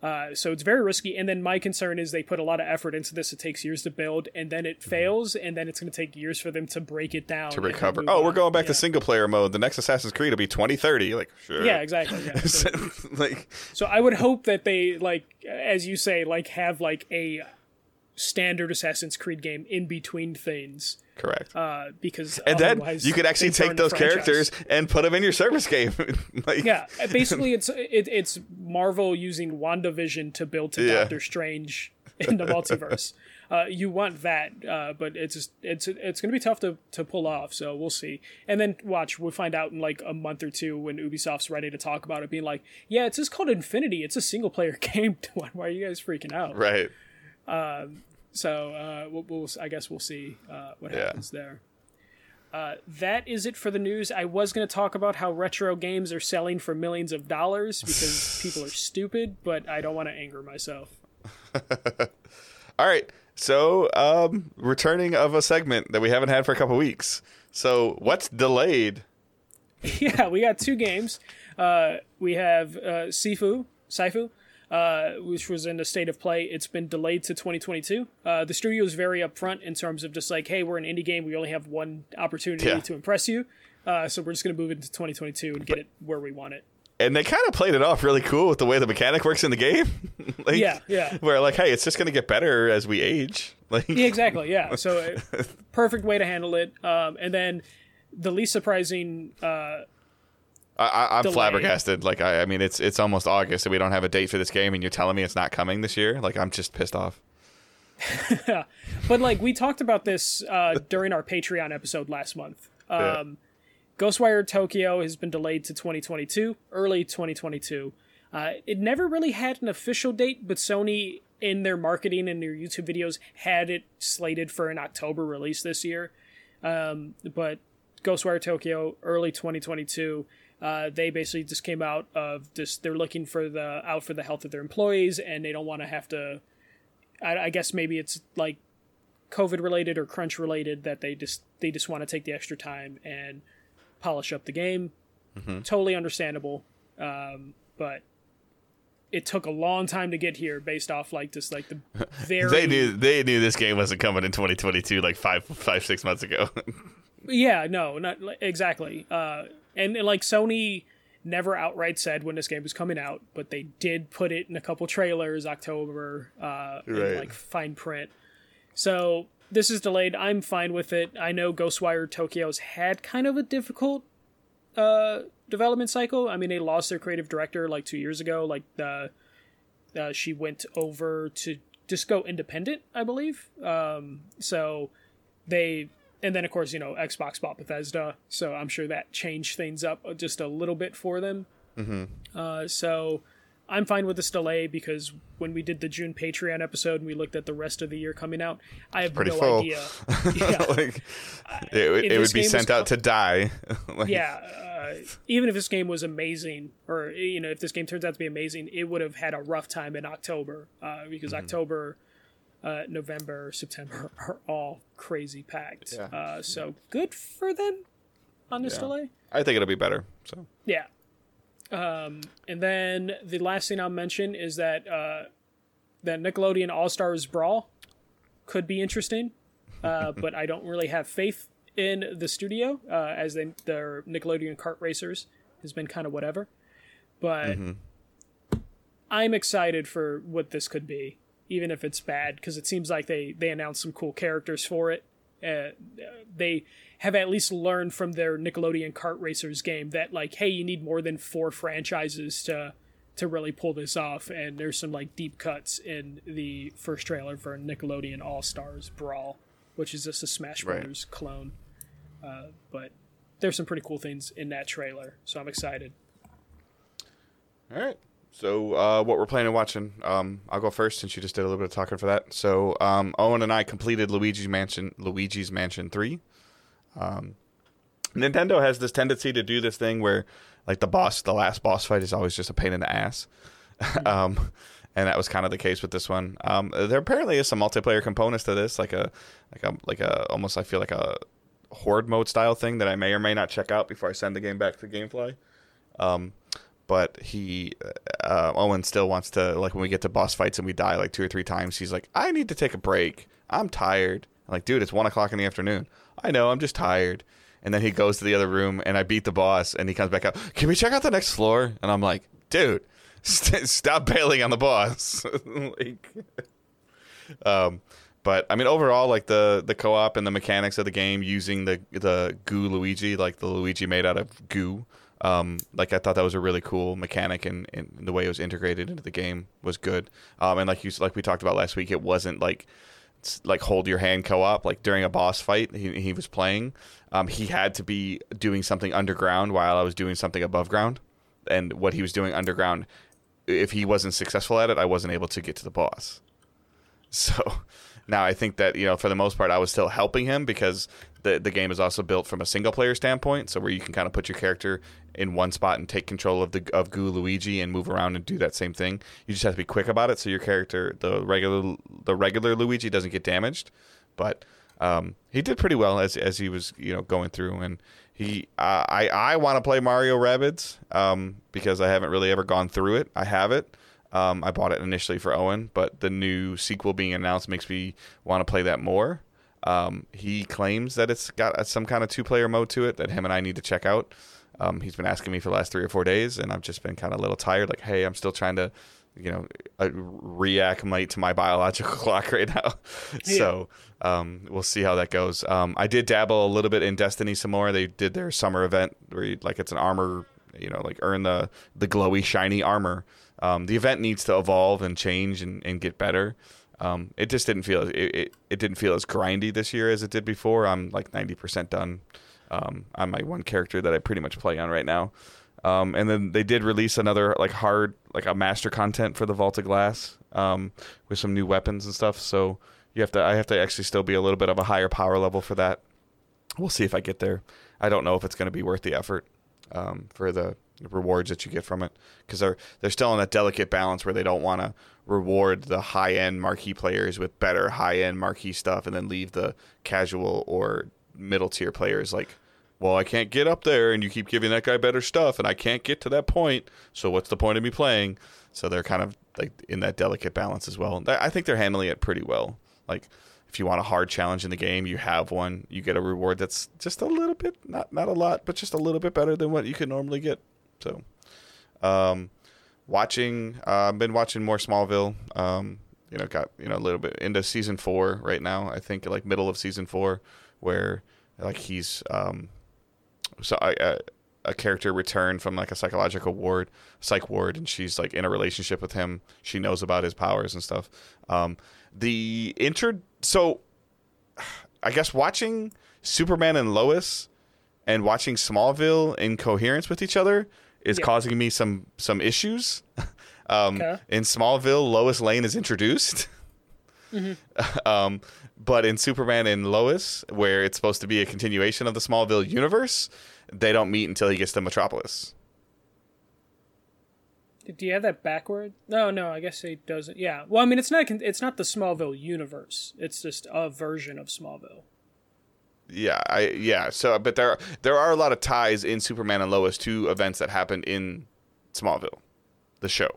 Uh, so it's very risky. And then my concern is they put a lot of effort into this. It takes years to build, and then it fails, and then it's going to take years for them to break it down To recover. Oh, we're going back yeah. to single player mode. The next Assassin's Creed will be 2030. Like, sure. Yeah, exactly. Yeah. (laughs) So, like, so I would hope that they like, as you say, like have like a standard Assassin's Creed game in between things, correct. uh, because and then you could actually take those characters and put them in your service game. (laughs) like, Yeah, basically, (laughs) it's it, it's Marvel using WandaVision to build to Yeah. Doctor Strange (laughs) in the multiverse. Uh, you want that, uh, but it's just, it's it's going to be tough to, to pull off. So we'll see. And then watch, we'll find out in like a month or two when Ubisoft's ready to talk about it, being like, "Yeah, it's just called Infinity. It's a single player game. Why why are you guys freaking out?" Right. So uh, we'll, we'll, I guess we'll see uh, what Yeah. happens there. Uh, that is it for the news. I was going to talk about how retro games are selling for millions of dollars because (laughs) people are stupid, but I don't want to anger myself. (laughs) All right. So, um, returning of a segment that we haven't had for a couple weeks. So, what's delayed? (laughs) yeah, we got two games. Uh, we have uh, Sifu, Saifu, uh, which was in a state of play. It's been delayed to 2022. Uh, the studio is very upfront in terms of just like, hey, we're an indie game. We only have one opportunity Yeah. to impress you. Uh, so we're just going to move it to 2022 and get it where we want it. and they kind of played it off really cool with the way the mechanic works in the game. (laughs) like, Yeah, yeah. Where like, hey, it's just gonna get better as we age. (laughs) Like, Yeah, exactly. Yeah. So uh, perfect way to handle it. Um, and then the least surprising. Uh, I, delay. flabbergasted. Like, I, I mean, it's it's almost August and we don't have a date for this game, and you're telling me it's not coming this year. Like, I'm just pissed off. (laughs) but like we talked about this uh, during our Patreon episode last month. Yeah. Um, Ghostwire Tokyo has been delayed to 2022, early 2022. Uh, it never really had an official date, but Sony, in their marketing and their YouTube videos, had it slated for an October release this year. Um, but Ghostwire Tokyo, early 2022. Uh, they basically just came out of this. They're looking for the out for the health of their employees, and they don't want to have to. I, I guess maybe it's like COVID related or crunch related that they just they just want to take the extra time and polish up the game. Mm-hmm. Totally understandable, um, but it took a long time to get here based off like just like the (laughs) very They knew they knew this game wasn't coming in 2022 like five five six months ago. (laughs) Yeah, no, not exactly. Uh, and, and like Sony never outright said when this game was coming out, but they did put it in a couple trailers, October, uh, in Right. like fine print. So this is delayed. I'm fine with it. I know Ghostwire Tokyo's had kind of a difficult uh, development cycle. I mean, they lost their creative director like two years ago. Like the uh, she went over to just go independent, I believe. Um, so they and then of course you know Xbox bought Bethesda, so I'm sure that changed things up just a little bit for them. Mm-hmm. Uh, so I'm fine with this delay because when we did the June Patreon episode and we looked at the rest of the year coming out, I have pretty no full. idea. (laughs) Yeah, like it, would- it would be sent out co- to die. (laughs) Like, yeah. Uh, even if this game was amazing, or you know, if this game turns out to be amazing, it would have had a rough time in October uh, because Mm-hmm. October, uh, November, September are all crazy packed. Yeah. Uh, so good for them on this Yeah. delay. I think it'll be better. So Yeah. Um, and then the last thing I'll mention is that uh, that Nickelodeon All Stars Brawl could be interesting, uh, (laughs) but I don't really have faith in the studio uh, as they, their Nickelodeon Kart Racers has been kind of whatever. But I'm excited for what this could be, even if it's bad, because it seems like they they announced some cool characters for it. Uh, they have at least learned from their Nickelodeon Kart Racers game that like, hey, you need more than four franchises to to really pull this off. And there's some like deep cuts in the first trailer for Nickelodeon All Stars Brawl, which is just a Smash Right. Brothers clone. Uh, but there's some pretty cool things in that trailer, so I'm excited. All right. So uh, what we're planning on watching, um, I'll go first since you just did a little bit of talking for that. So um, Owen and I completed Luigi's Mansion, Luigi's Mansion Three. Um, Nintendo has this tendency to do this thing where, like the boss, the last boss fight is always just a pain in the ass. (laughs) um, and that was kind of the case with this one. Um, there apparently is some multiplayer components to this, like a, like a, like a, almost I feel like a horde mode style thing that I may or may not check out before I send the game back to GameFly but he uh, Owen still wants to like when we get to boss fights and we die like two or three times. He's like, I need to take a break. I'm tired. I'm like, dude, it's one o'clock in the afternoon. I know, I'm just tired. And then he goes to the other room and I beat the boss and he comes back out. Can we check out the next floor? And I'm like, dude, (laughs) st- stop bailing on the boss. (laughs) like, um, but I mean, overall, like the the co-op and the mechanics of the game using the the goo Luigi, like the Luigi made out of goo. Um, like I thought that was a really cool mechanic, and, and the way it was integrated into the game was good. Um, and like you like we talked about last week, it wasn't like like hold your hand co-op. Like during a boss fight he, he was playing. Um, he had to be doing something underground while i was doing something above ground. And what he was doing underground if he wasn't successful at it i wasn't able to get to the boss. (laughs) So now I think that you know for the most part I was still helping him because the the game is also built from a single player standpoint, so where you can kind of put your character in one spot and take control of the of Goo Luigi and move around and do that same thing. You just have to be quick about it so your character the regular the regular Luigi doesn't get damaged, but um, he did pretty well as as he was you know going through and. He, uh, I, I want to play Mario Rabbids um, because I haven't really ever gone through it. I have it, um, I bought it initially for Owen, but the new sequel being announced makes me want to play that more. Um, he claims that it's got a- some kind of two player mode to it that him and I need to check out. Um, he's been asking me for the last three or four days, and I've just been kind of a little tired. Like, hey, I'm still trying to, you know, uh, reacclimate to my (laughs) biological clock right now. (laughs) So um, we'll see how that goes. Um, I did dabble a little bit in Destiny some more. They did their summer event where you, like it's an armor, you know, like earn the the glowy shiny armor. Um, the event needs to evolve and change and, and get better. Um, it just didn't feel it, it, it didn't feel as grindy this year as it did before. I'm like 90% done um, on my one character that I pretty much play on right now. Um, and then they did release another like hard like a master content for the Vault of Glass um, with some new weapons and stuff. So you have to I have to actually still be a little bit of a higher power level for that. We'll see if I get there. I don't know if it's going to be worth the effort um, for the rewards that you get from it because they're they're still in that delicate balance where they don't want to reward the high end marquee players with better high end marquee stuff and then leave the casual or middle tier players like well, I can't get up there, and you keep giving that guy better stuff, and I can't get to that point. So what's the point of me playing? So they're kind of like in that delicate balance as well. I think they're handling it pretty well. Like if you want a hard challenge in the game, you have one. You get a reward that's just a little bit, not not a lot, but just a little bit better than what you could normally get. So, um, watching, uh, I've been watching more Smallville. Um, you know, got you know a little bit into season four right now. I think like middle of season four, where like he's um, so I. Uh, a character returned from like a psychological ward, psych ward, and she's like in a relationship with him. She knows about his powers and stuff. Um, the intro, so I guess watching Superman and Lois and watching Smallville in coherence with each other is Yeah. causing me some some issues. (laughs) um, Okay. In Smallville, Lois Lane is introduced. (laughs) um, but in Superman and Lois, where it's supposed to be a continuation of the Smallville universe, they don't meet until he gets to Metropolis. Do you have that backward? No, no. I guess it doesn't. Yeah. Well, I mean, it's not. It's not the Smallville universe. It's just a version of Smallville. Yeah, I yeah. So, but there there are a lot of ties in Superman and Lois to events that happened in Smallville, the show.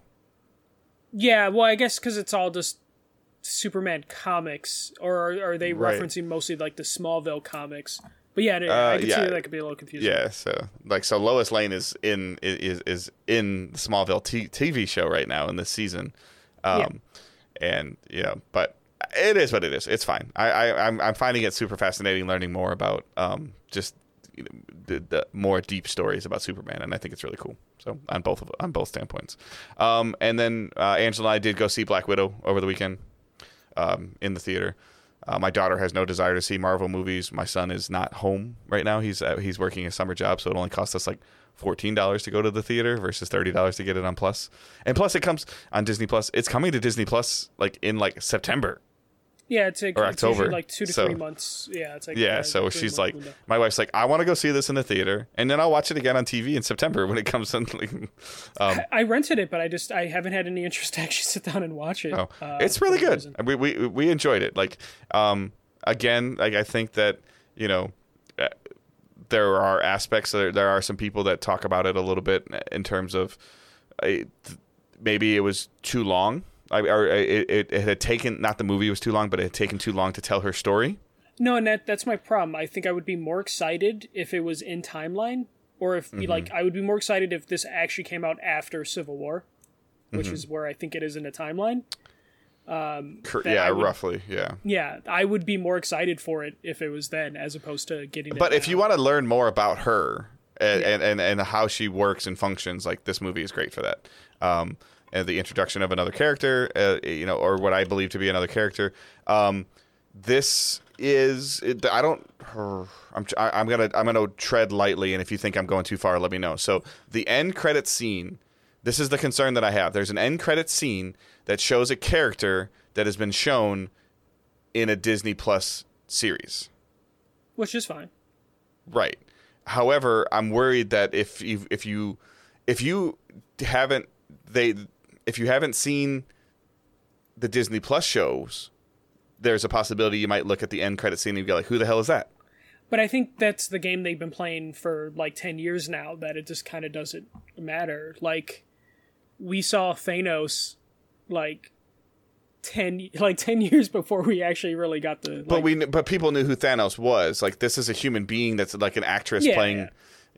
Yeah. Well, I guess because it's all just Superman comics, or are, are they Right. referencing mostly like the Smallville comics? But yeah, Uh, I can yeah. see that, that could be a little confusing. Yeah, so like so Lois Lane is in is is in the Smallville t- TV show right now in this season, um, and you know, but it is what it is. It's fine. I, I I'm I'm finding it super fascinating learning more about um just you know, the, the more deep stories about Superman, and I think it's really cool. So on both of on both standpoints, um, and then uh, Angela and I did go see Black Widow over the weekend um, in the theater. Uh, my daughter has no desire to see Marvel movies. My son is not home right now. He's uh, he's working a summer job, so it only costs us like fourteen dollars to go to the theater versus thirty dollars to get it on Plus. And plus, it comes on Disney Plus. It's coming to Disney Plus like in like September. Yeah, it's, like, Or it's October. like two to So- three months. Yeah, it's like Yeah, uh, so she's like, window. my wife's like, I want to go see this in the theater, and then I'll watch it again on TV in September when it comes on. (laughs) Like, um, I rented it, but I just I haven't had any interest to actually (laughs) sit down and watch it. Oh, uh, it's really good. reason. We, we we enjoyed it. Like, um, again, like I think that you know, uh, there are aspects. There there are some people that talk about it a little bit in terms of uh, maybe it was too long. I, or it, it, had taken not the movie was too long, but it had taken too long to tell her story. No, and that that's my problem. I think I would be more excited if it was in timeline, or if Mm-hmm. like I would be more excited if this actually came out after Civil War, which Mm-hmm. is where I think it is in the timeline. That yeah, would- roughly. Yeah. Yeah, I would be more excited for it if it was then, as opposed to getting. it But if now. you want to learn more about her and, and, and, and how she works and functions, like this movie is great for that. Um, and the introduction of another character, uh, you know, or what I believe to be another character. Um, this is it, I don't. I'm I'm gonna I'm gonna tread lightly, and if you think I'm going too far, let me know. So the end credit scene. This is the concern that I have. There's an end credit scene that shows a character that has been shown in a Disney Plus series. which is fine. Right. However, I'm worried that if you if you if you haven't they if you haven't seen the Disney Plus shows, there's a possibility you might look at the end credit scene and be like, "Who the hell is that?" But I think that's the game they've been playing for like 10 years now that it just kind of doesn't matter. Like we saw Thanos like 10 like 10 (laughs) years before we actually really got the But we but people knew who Thanos was. Like this is a human being that's like an actress Yeah, playing, yeah.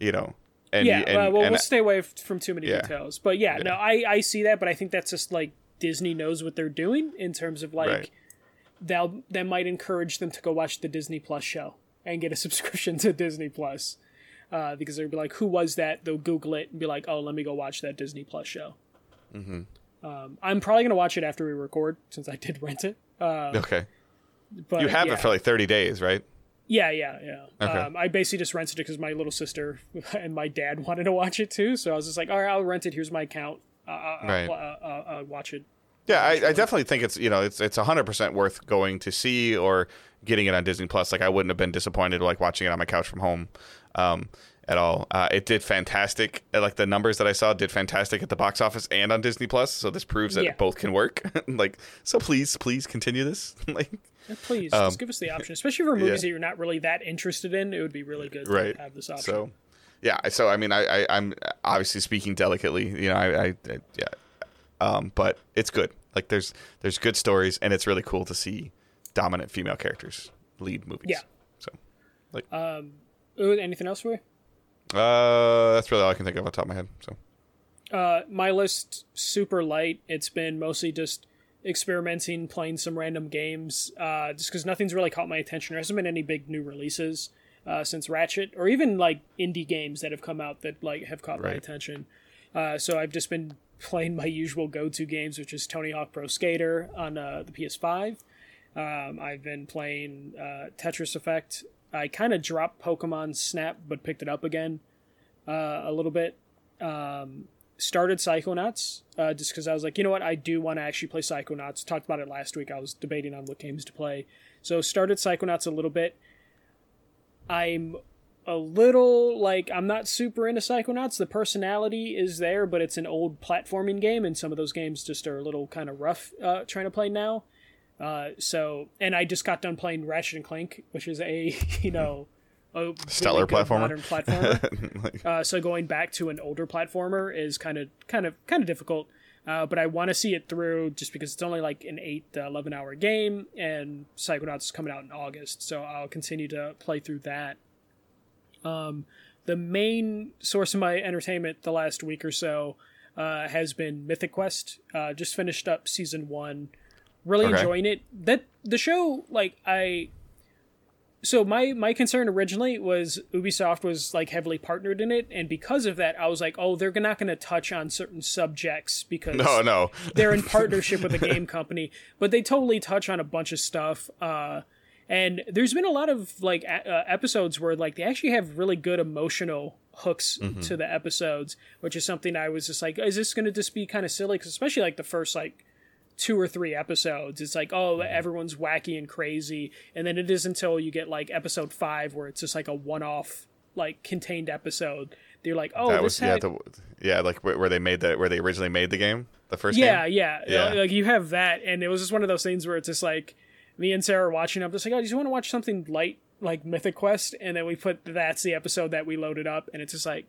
you know. And yeah, and, well, well and we'll stay away from too many Yeah. details. But yeah, no, I I see that, but I think that's just like Disney knows what they're doing in terms of like Right. they'll that might encourage them to go watch the Disney Plus show and get a (laughs) subscription to Disney Plus. Uh, because they'll be like, "Who was that?" They'll Google it and be like, "Oh, let me go watch that Disney Plus show." Mm-hmm. Um, I'm probably gonna watch it after we record since I did rent it. Uh, okay. but You have yeah. it for like 30 days, right? Yeah, yeah, yeah. Okay. Um, I basically just rented it because my little sister (laughs) and my dad (laughs) wanted to watch it too. So I was just like, all right, I'll rent it. Here's my account. Uh, Right. uh, uh, watch it. Yeah, I, I definitely think it's you know it's it's hundred percent worth going to see or getting it on Disney Plus. Like I wouldn't have been disappointed like watching it on my couch from home. Um, at all. Uh, it did fantastic. Uh, Like the numbers that I saw did fantastic at the box office and on Disney Plus. So this proves that Yeah. both can work. (laughs) like, so please, please continue this. like, Yeah, Please, Um, just give us the option, especially for movies yeah. that you're not really that interested in. It would be really good right. to have this option. So, yeah. So I mean, I, I I'm obviously speaking delicately. You know, I, I, I yeah. Um, but it's good. Like there's there's good stories, and it's really cool to see dominant female characters lead movies. Yeah. So, Ooh, anything else for you? uh, that's really all I can think of off the top of my head. So. Uh, my list super light. It's been mostly just experimenting, playing some random games. Uh, just because nothing's really caught my attention. There hasn't been any big new releases uh, since Ratchet, or even like indie games that have come out that like have caught my attention. Uh, so I've just been (laughs) playing my usual go-to games, which is Tony Hawk Pro Skater on uh, the PS5. Um, I've been playing uh, Tetris Effect. I kind of dropped Pokemon Snap, but picked it up again uh, a little bit. Um, started Psychonauts uh, just because I was like, you know what, I do want to actually play Psychonauts. Talked about it last week. I was debating on what games to play, so started Psychonauts a little bit. I'm a little like I'm not super into Psychonauts. The personality is there, but it's an old platforming game, and some of those games just are a little kind of rough uh, trying to play now. Uh, so, and I just got done playing Ratchet and Clank, which is a (laughs) you know a Stellar really platformer. modern platformer. (laughs) like, Uh, so going back to an older platformer is kind of kind of kind of difficult. Uh, but I want to see it through just because it's only like an eight to eleven hour game, and Psychonauts is coming out in August, so I'll continue to play through that. Um, the main source of my entertainment the last week or so uh, has been Mythic Quest. Uh, just finished up season one, really Okay. enjoying it. That the show, like I so my my concern originally was Ubisoft was like heavily partnered in it, and because of that, I was like, oh, they're not going to touch on certain subjects because no, no. (laughs) they're in partnership with a game company, but they totally touch on a bunch of stuff. Uh, and there's been a lot of like a- uh, episodes where like they actually have really good emotional hooks to the episodes, which is something I was just like, is this going to just be kind of silly? Because especially like the first like two or three episodes, it's like, oh, everyone's wacky and crazy, and then it is until you get like episode five where it's just like a one-off like contained episode. They're like, oh, that this was yeah, the, yeah, like where, where they made that where they originally made the game, the first yeah, game. yeah, Yeah. Like you have that, and it was just one of those things where it's just like me and Sarah are watching. I'm just like, oh, do you want to watch something light like Mythic Quest? And then we put that's the episode that we loaded up, and it's just like,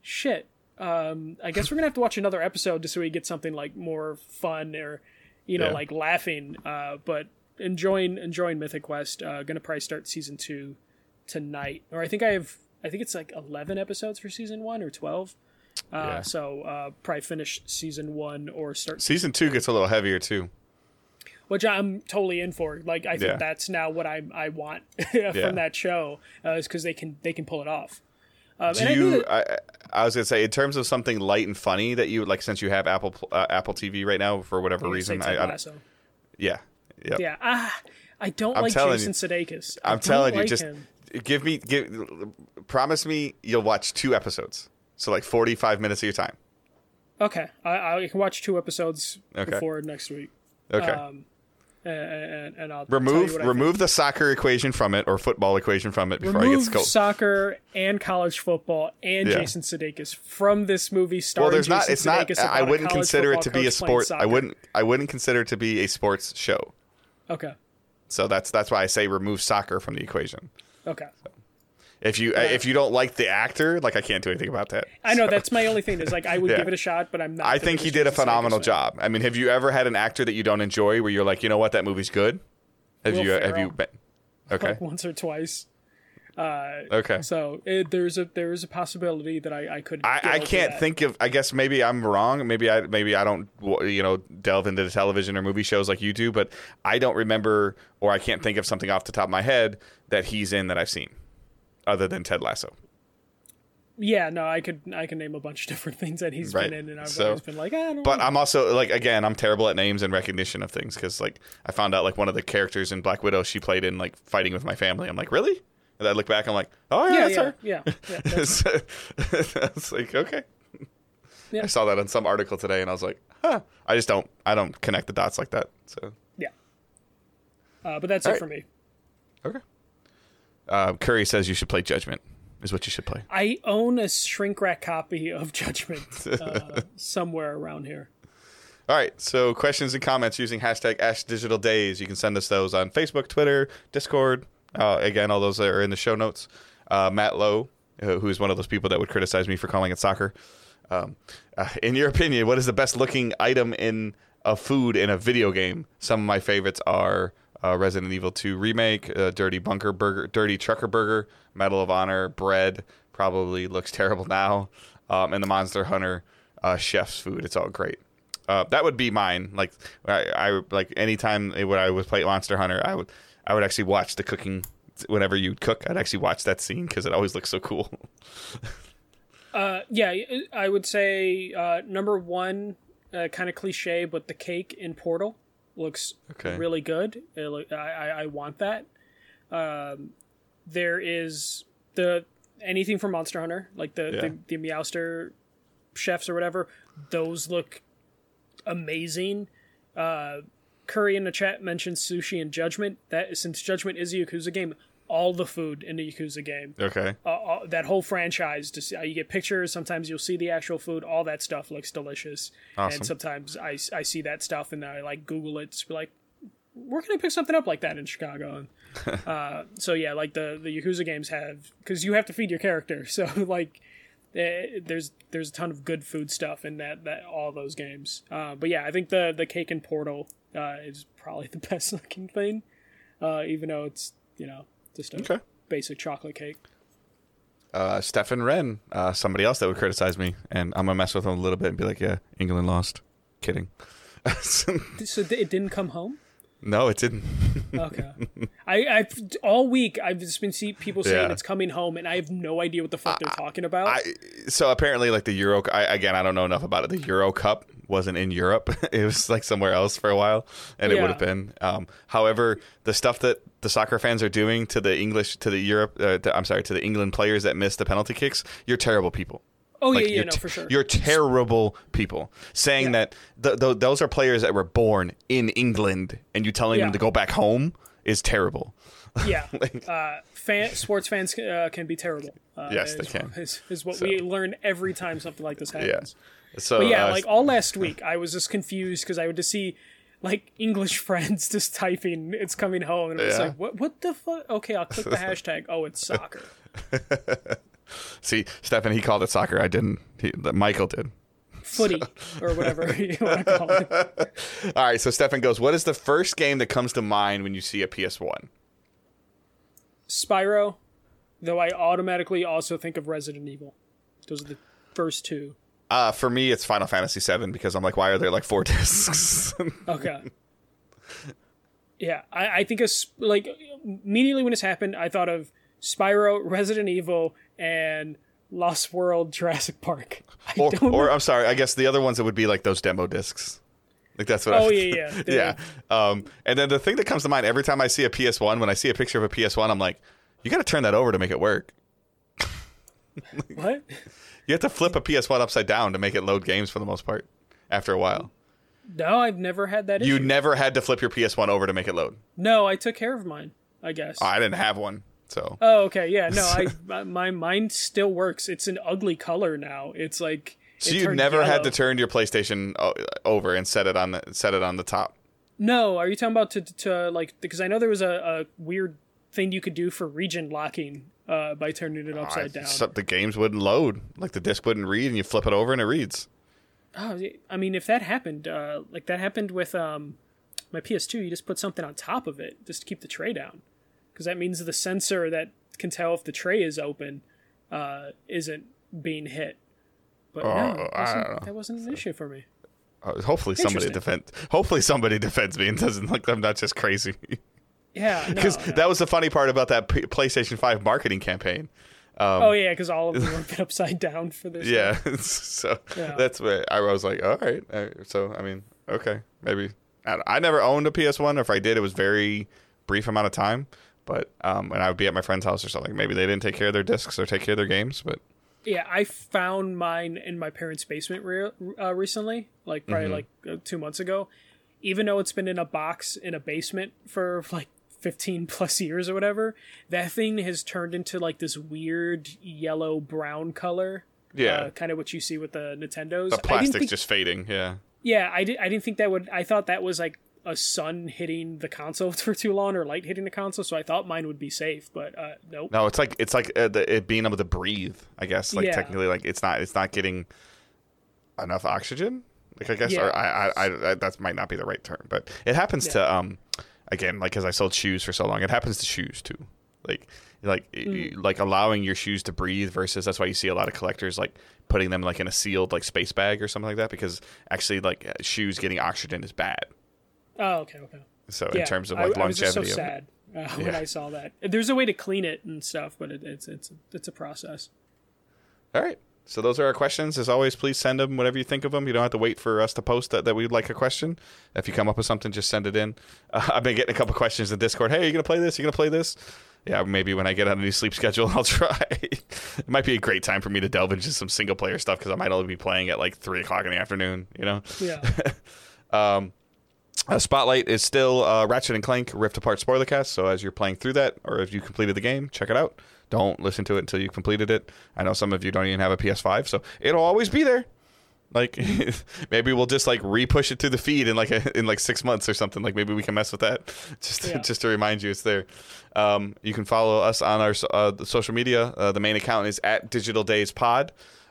shit. Um, I guess we're gonna have to watch another episode just so we get something like more fun or, you know, Yeah. like laughing. Uh, but enjoying enjoying Mythic Quest. Uh, gonna probably start season two tonight, or I think I have. I think it's like 11 episodes for season one or 12. Uh, Yeah. So uh, probably finish season one or start Season two gets a little heavier too. which I'm totally in for. Like I think Yeah. that's now what I I want (laughs) from that show uh, is because they can they can pull it off. Um, Do and I you? that, I, I- was gonna say in terms of something light and funny that you like since you have Apple uh, Apple TV right now for whatever reason. I, I, Lasso. yeah, yeah. yeah, ah, I don't I'm like Jason Sudeikis. I I'm telling you, like just him. give me give promise me you'll watch two episodes. So like 45 minutes of your time. okay. I, I can watch two episodes Okay. before next week. Okay. Um, and, and, I'll tell you remove remove the soccer equation from it or football equation from it before I get remove scolded. soccer and college football and Yeah. Jason Sudeikis from this movie. Well, there's not. Jason It's not. I wouldn't consider it to be a sport. I wouldn't. I wouldn't consider it to be a sports show. Okay. So that's that's why I say remove soccer from the equation. Okay. If you if you don't like the actor, like I can't do anything about that. I know that's my only thing is like I would (laughs) Yeah. give it a shot, but I'm not. I think he did a phenomenal job. I mean, have you ever had an actor that you don't enjoy where you're like, you know what, that movie's good? Have Will you have you been Okay. Like (laughs) once or twice. Uh, Okay. so it, there's a there is a possibility that I I could. I, I can't think of. I guess maybe I'm wrong. Maybe I maybe I don't you know delve into the television or movie shows like you do. But I don't remember or I can't think of something off the top of my head that he's in that I've seen, other than Ted Lasso. Yeah, no, I could I can name a bunch of different (laughs) things that he's Right. been in, and I've So- always been like, I don't. But know. I'm also like again, I'm terrible at names and recognition of things because like I found out like one of the characters in Black Widow she played in like fighting with my family. I'm like, really? And I look back, I'm like, oh yeah, yeah, that's yeah, her. yeah, yeah, (laughs) that's- it's (laughs) like okay. Yeah. I saw that in some article today, and I was like, huh. I just don't, I don't connect the dots like that. So yeah. Uh, but that's All it right. for me. okay. Uh, Curry says you should play Judgment. is what you should play. I own a shrink wrap copy of Judgment (laughs) uh, somewhere around here. All right. So questions and comments using hashtag Ash Digital Days. You can send us those on Facebook, Twitter, Discord. Uh, again, all those are in the show notes. Uh, Matt Lowe, uh, who is one of those people that would criticize me for calling it soccer. Um, uh, in your opinion, what is the best looking item in a food in a video game? Some of my favorites are uh, Resident Evil 2 remake, uh, Dirty Bunker Burger, Dirty Trucker Burger, Medal of Honor bread. Probably looks (laughs) terrible now, um, and the Monster Hunter uh, chef's food. It's all great. Uh, that would be mine. Like I, I like anytime when I would play Monster Hunter, I would I would actually watch the cooking. Whenever you cook, I'd actually watch that scene because it always looks so cool. (laughs) Uh, yeah, I would say uh, number one, kind of cliche, but the cake in Portal looks Okay. really good. It look, I, I I want that. Um, there is the anything from Monster Hunter, like the Yeah. the, the Meowster chefs or whatever. Those look amazing. Uh, Curry in the chat mentioned sushi and Judgment. That since Judgment is a Yakuza game, all the food in the Yakuza game. Okay. uh, uh, that whole franchise to see, uh, you get pictures sometimes you'll see the actual food all that stuff looks delicious. Awesome. and sometimes I, I see that stuff and i like google it to be like where can i pick something up like that in chicago. And, (laughs) uh, so yeah like the the yakuza games have because you have to feed your character. (laughs) So like eh, there's there's a ton of good food stuff in that that all those games. Uh, but yeah i think the the cake and portal uh, is probably (laughs) the best looking thing. Uh, even though it's you know just a Okay. basic chocolate cake Uh, Stefan Wren, uh, somebody else that would criticize me, and I'm gonna mess with him a little bit and be like, "Yeah, England lost." Kidding. (laughs) So th- it didn't come home. No, it didn't. (laughs) Okay. I I've all week I've just been seeing people saying Yeah. it's coming home, and I have no idea what the fuck they're talking about. I, so apparently, like the Euro. I, again, I don't know enough about it. The Euro Cup wasn't in Europe; (laughs) it was like somewhere else for a while, and it would have been. Um, however, the stuff that the soccer fans are doing to the English, to the Europe, uh, to, I'm sorry, to the England players that missed the penalty kicks, you're terrible people. Oh Like, yeah, yeah, you're no, for sure. You're terrible people. Saying Yeah. that th- th- those are players that were born in England, and you telling Yeah. them to go back home is terrible. yeah. (laughs) Uh, fan, sports fans uh, can be terrible. Uh, Yes, they is, can. Is, is what we learn every time something like this Yeah. happens. So But yeah, uh, like all last week, (laughs) I was just confused because I would just see like English (laughs) friends just typing "It's coming home," and I was Yeah. like, "What? What the fuck?" Okay, I'll click the hashtag. Oh, it's soccer. See, Stefan, he called it soccer. I didn't. He, Michael did. Footy or whatever (laughs) you want to call it. (laughs) All right, so Stefan goes, What is the first game that comes to mind when you see a PS1? Spyro, though I automatically also think of Resident Evil. Those are the first two. Uh, for me, it's Final Fantasy VII because I'm like, why are there like four (laughs) discs? Okay. yeah, I, I think of s- like immediately when this happened, I thought of Spyro, Resident Evil, and Lost World, Jurassic Park. (laughs) I or, or. I'm sorry, I guess the other ones that would be like those demo discs. Like that's what. I, Oh (laughs) yeah, yeah, yeah. Um, and then the thing that comes to mind every time I see a PS1, when I see a picture of a PS1, I'm like, you got to turn that over to make it work. (laughs) What? You have to flip a PS1 upside down to make it load games for the most part. After a while, No, I've never had that. you issue. never had to flip your PS1 over to make it load. No, I took care of mine. I guess. I didn't have one, so Oh, okay, yeah, no, I (laughs) my- mine still works. It's an ugly color now. It's like so it you never had to turn your PlayStation over and set it on the set it on the top. No, are you talking about to to like because I know there was a, a weird thing you could do for region locking uh, by turning it upside down. So the games wouldn't load, like the disc wouldn't read, and you flip it over and it reads. Oh, I mean, if that happened, uh, like that happened with um, my PS2, you just put something on top of it just to keep the tray down, because that means the sensor that can tell if the tray is open uh, isn't being hit. But no, Oh, I wasn't- that wasn't an issue for me. Uh, hopefully somebody Interesting. defend. Hopefully somebody (laughs) defends me and doesn't like I'm not just crazy. (laughs) Yeah, Because no. that was the funny part about that P- PlayStation Five marketing campaign. oh yeah, because all of them were (laughs) been upside down for this. Yeah, so Yeah. that's where I was like, all right. Uh, So I mean, okay, maybe I, I never owned a PS One. If I did, it was very brief amount of time. But um, and I would be at my friend's house or something. Maybe they didn't take care of their discs or take care of their games. But Yeah, I found mine in my parents' basement re- uh, recently, like probably Mm-hmm. like uh, two months ago. Even though it's been in a box in a basement for like 15 (laughs) plus years or whatever, that thing has turned into like this weird yellow brown color. Yeah. Uh, kind of what you see with the Nintendos. the plastic's think, just fading. Yeah. yeah, I, did, I didn't think that would. I thought that was like a sun hitting the console (laughs) for too long or light hitting the console, so I thought mine would be safe, but uh, nope. No, it's like it's like uh, the, it being able to breathe. I guess like Yeah. technically, like it's not it's not getting enough oxygen. Like I guess, Yeah. or I, I, I, that might not be the right term, but it happens to um, again, like because I sold shoes for so long, it happens to shoes too. Like like y- like allowing your shoes to breathe versus that's why you see a lot of collectors like putting them like in a sealed like space bag or something like that because actually like uh, shoes getting oxygen is bad. Oh, okay, okay. So Yeah, in terms of I- like I, was just longevity, so of it. sad uh, (laughs) when Yeah. I saw that. There's a way to clean it and stuff, but it, it's it's it's a process. All right. So those are our questions. As always, please send them whatever you think of them. You don't have to wait for us to post that, that we'd like a question. If you come up with something, just send it in. Uh, (laughs) I've been getting a couple questions in Discord. Hey, are you going to play this? Are you going to play this? Yeah, maybe when I get on a new sleep schedule, I'll (laughs) try. it might be a great time for me to delve into some single player stuff because I might only be playing at like 3 o'clock in the afternoon, you know? Yeah. Um, uh, Spotlight is still uh, Ratchet and Clank Rift Apart spoiler cast. So as you're playing through that, or if you completed the game, check it out. Don't listen to it until you completed it. I know some of you don't even have a PS5, so it'll always be there. Like (laughs) maybe we'll just like re-push it to the feed in like a, in like six months or something. Like maybe we can mess with that, (laughs) just Yeah. just to remind you it's there. Um, you can follow us on our uh, the social media. Uh, the main account is at Digital Days Pod.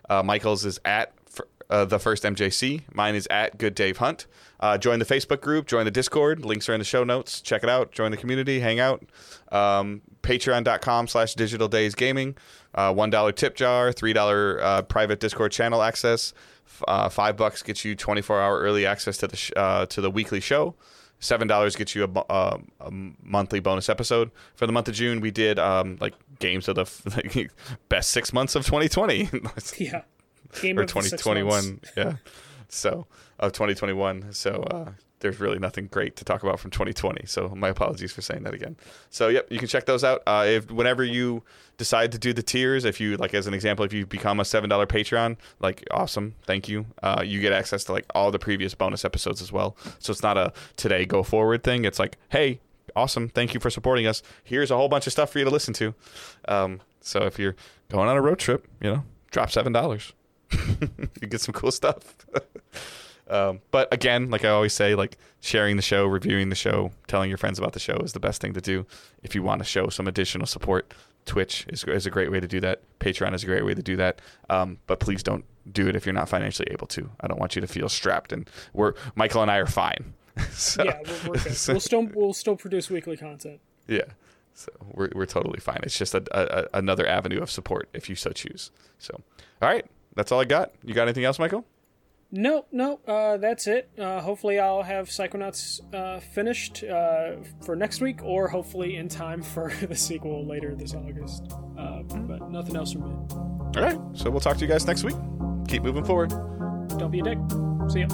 Uh, Michael's is at uh, the first MJC. Mine is at Good Dave Hunt. Uh, join the Facebook group. Join the Discord. Links are in the show notes. Check it out. Join the community. Hang out. Um, Patreon.com slash Digital Days Gaming. Uh, One dollar tip jar. Three dollar uh, private Discord channel access. Uh, five bucks gets you 24 hour early access to the sh- uh, to the weekly show. Seven dollars gets you a, a monthly bonus episode. For the month of June, we did um, like games of the f- (laughs) best six months of 2020. (laughs) yeah. Game or of 2021 months. yeah. So of 2021 so uh there's really nothing great to talk about from 2020 so my apologies for saying that again. So yep you can check those out. Uh if whenever you decide to do the tiers if you like as an example if you become a seven dollar patreon like awesome thank you. Uh you get access to like all the previous bonus episodes as well. So it's not a today go forward thing. It's like hey awesome thank you for supporting us. Here's a whole bunch of stuff for you to listen to. Um so if you're going on a road trip you know drop seven dollars (laughs) you get some cool stuff. (laughs) um, but again, like I always say, like sharing the show, reviewing the show, telling your friends about the show is the best thing to do. If you want to show some additional support, Twitch is, is a great way to do that. Patreon is a great way to do that. Um, but please don't do it if you're not financially able to. I don't want you to feel strapped. And we're Michael and I are fine. (laughs) so, Yeah, we're, we're good. we'll still we'll still produce weekly content. yeah. So we're, we're totally fine. It's just a, a- another avenue of support if you so choose. So, all right. That's all I got. You got anything else, Michael? No, no, uh, that's it. Uh, hopefully, I'll have Psychonauts uh, finished uh, for next week, or hopefully in time (laughs) for the sequel later this August. Uh, but nothing else from me. All right. So we'll talk to you guys next week. Keep moving forward. Don't be a dick. See ya.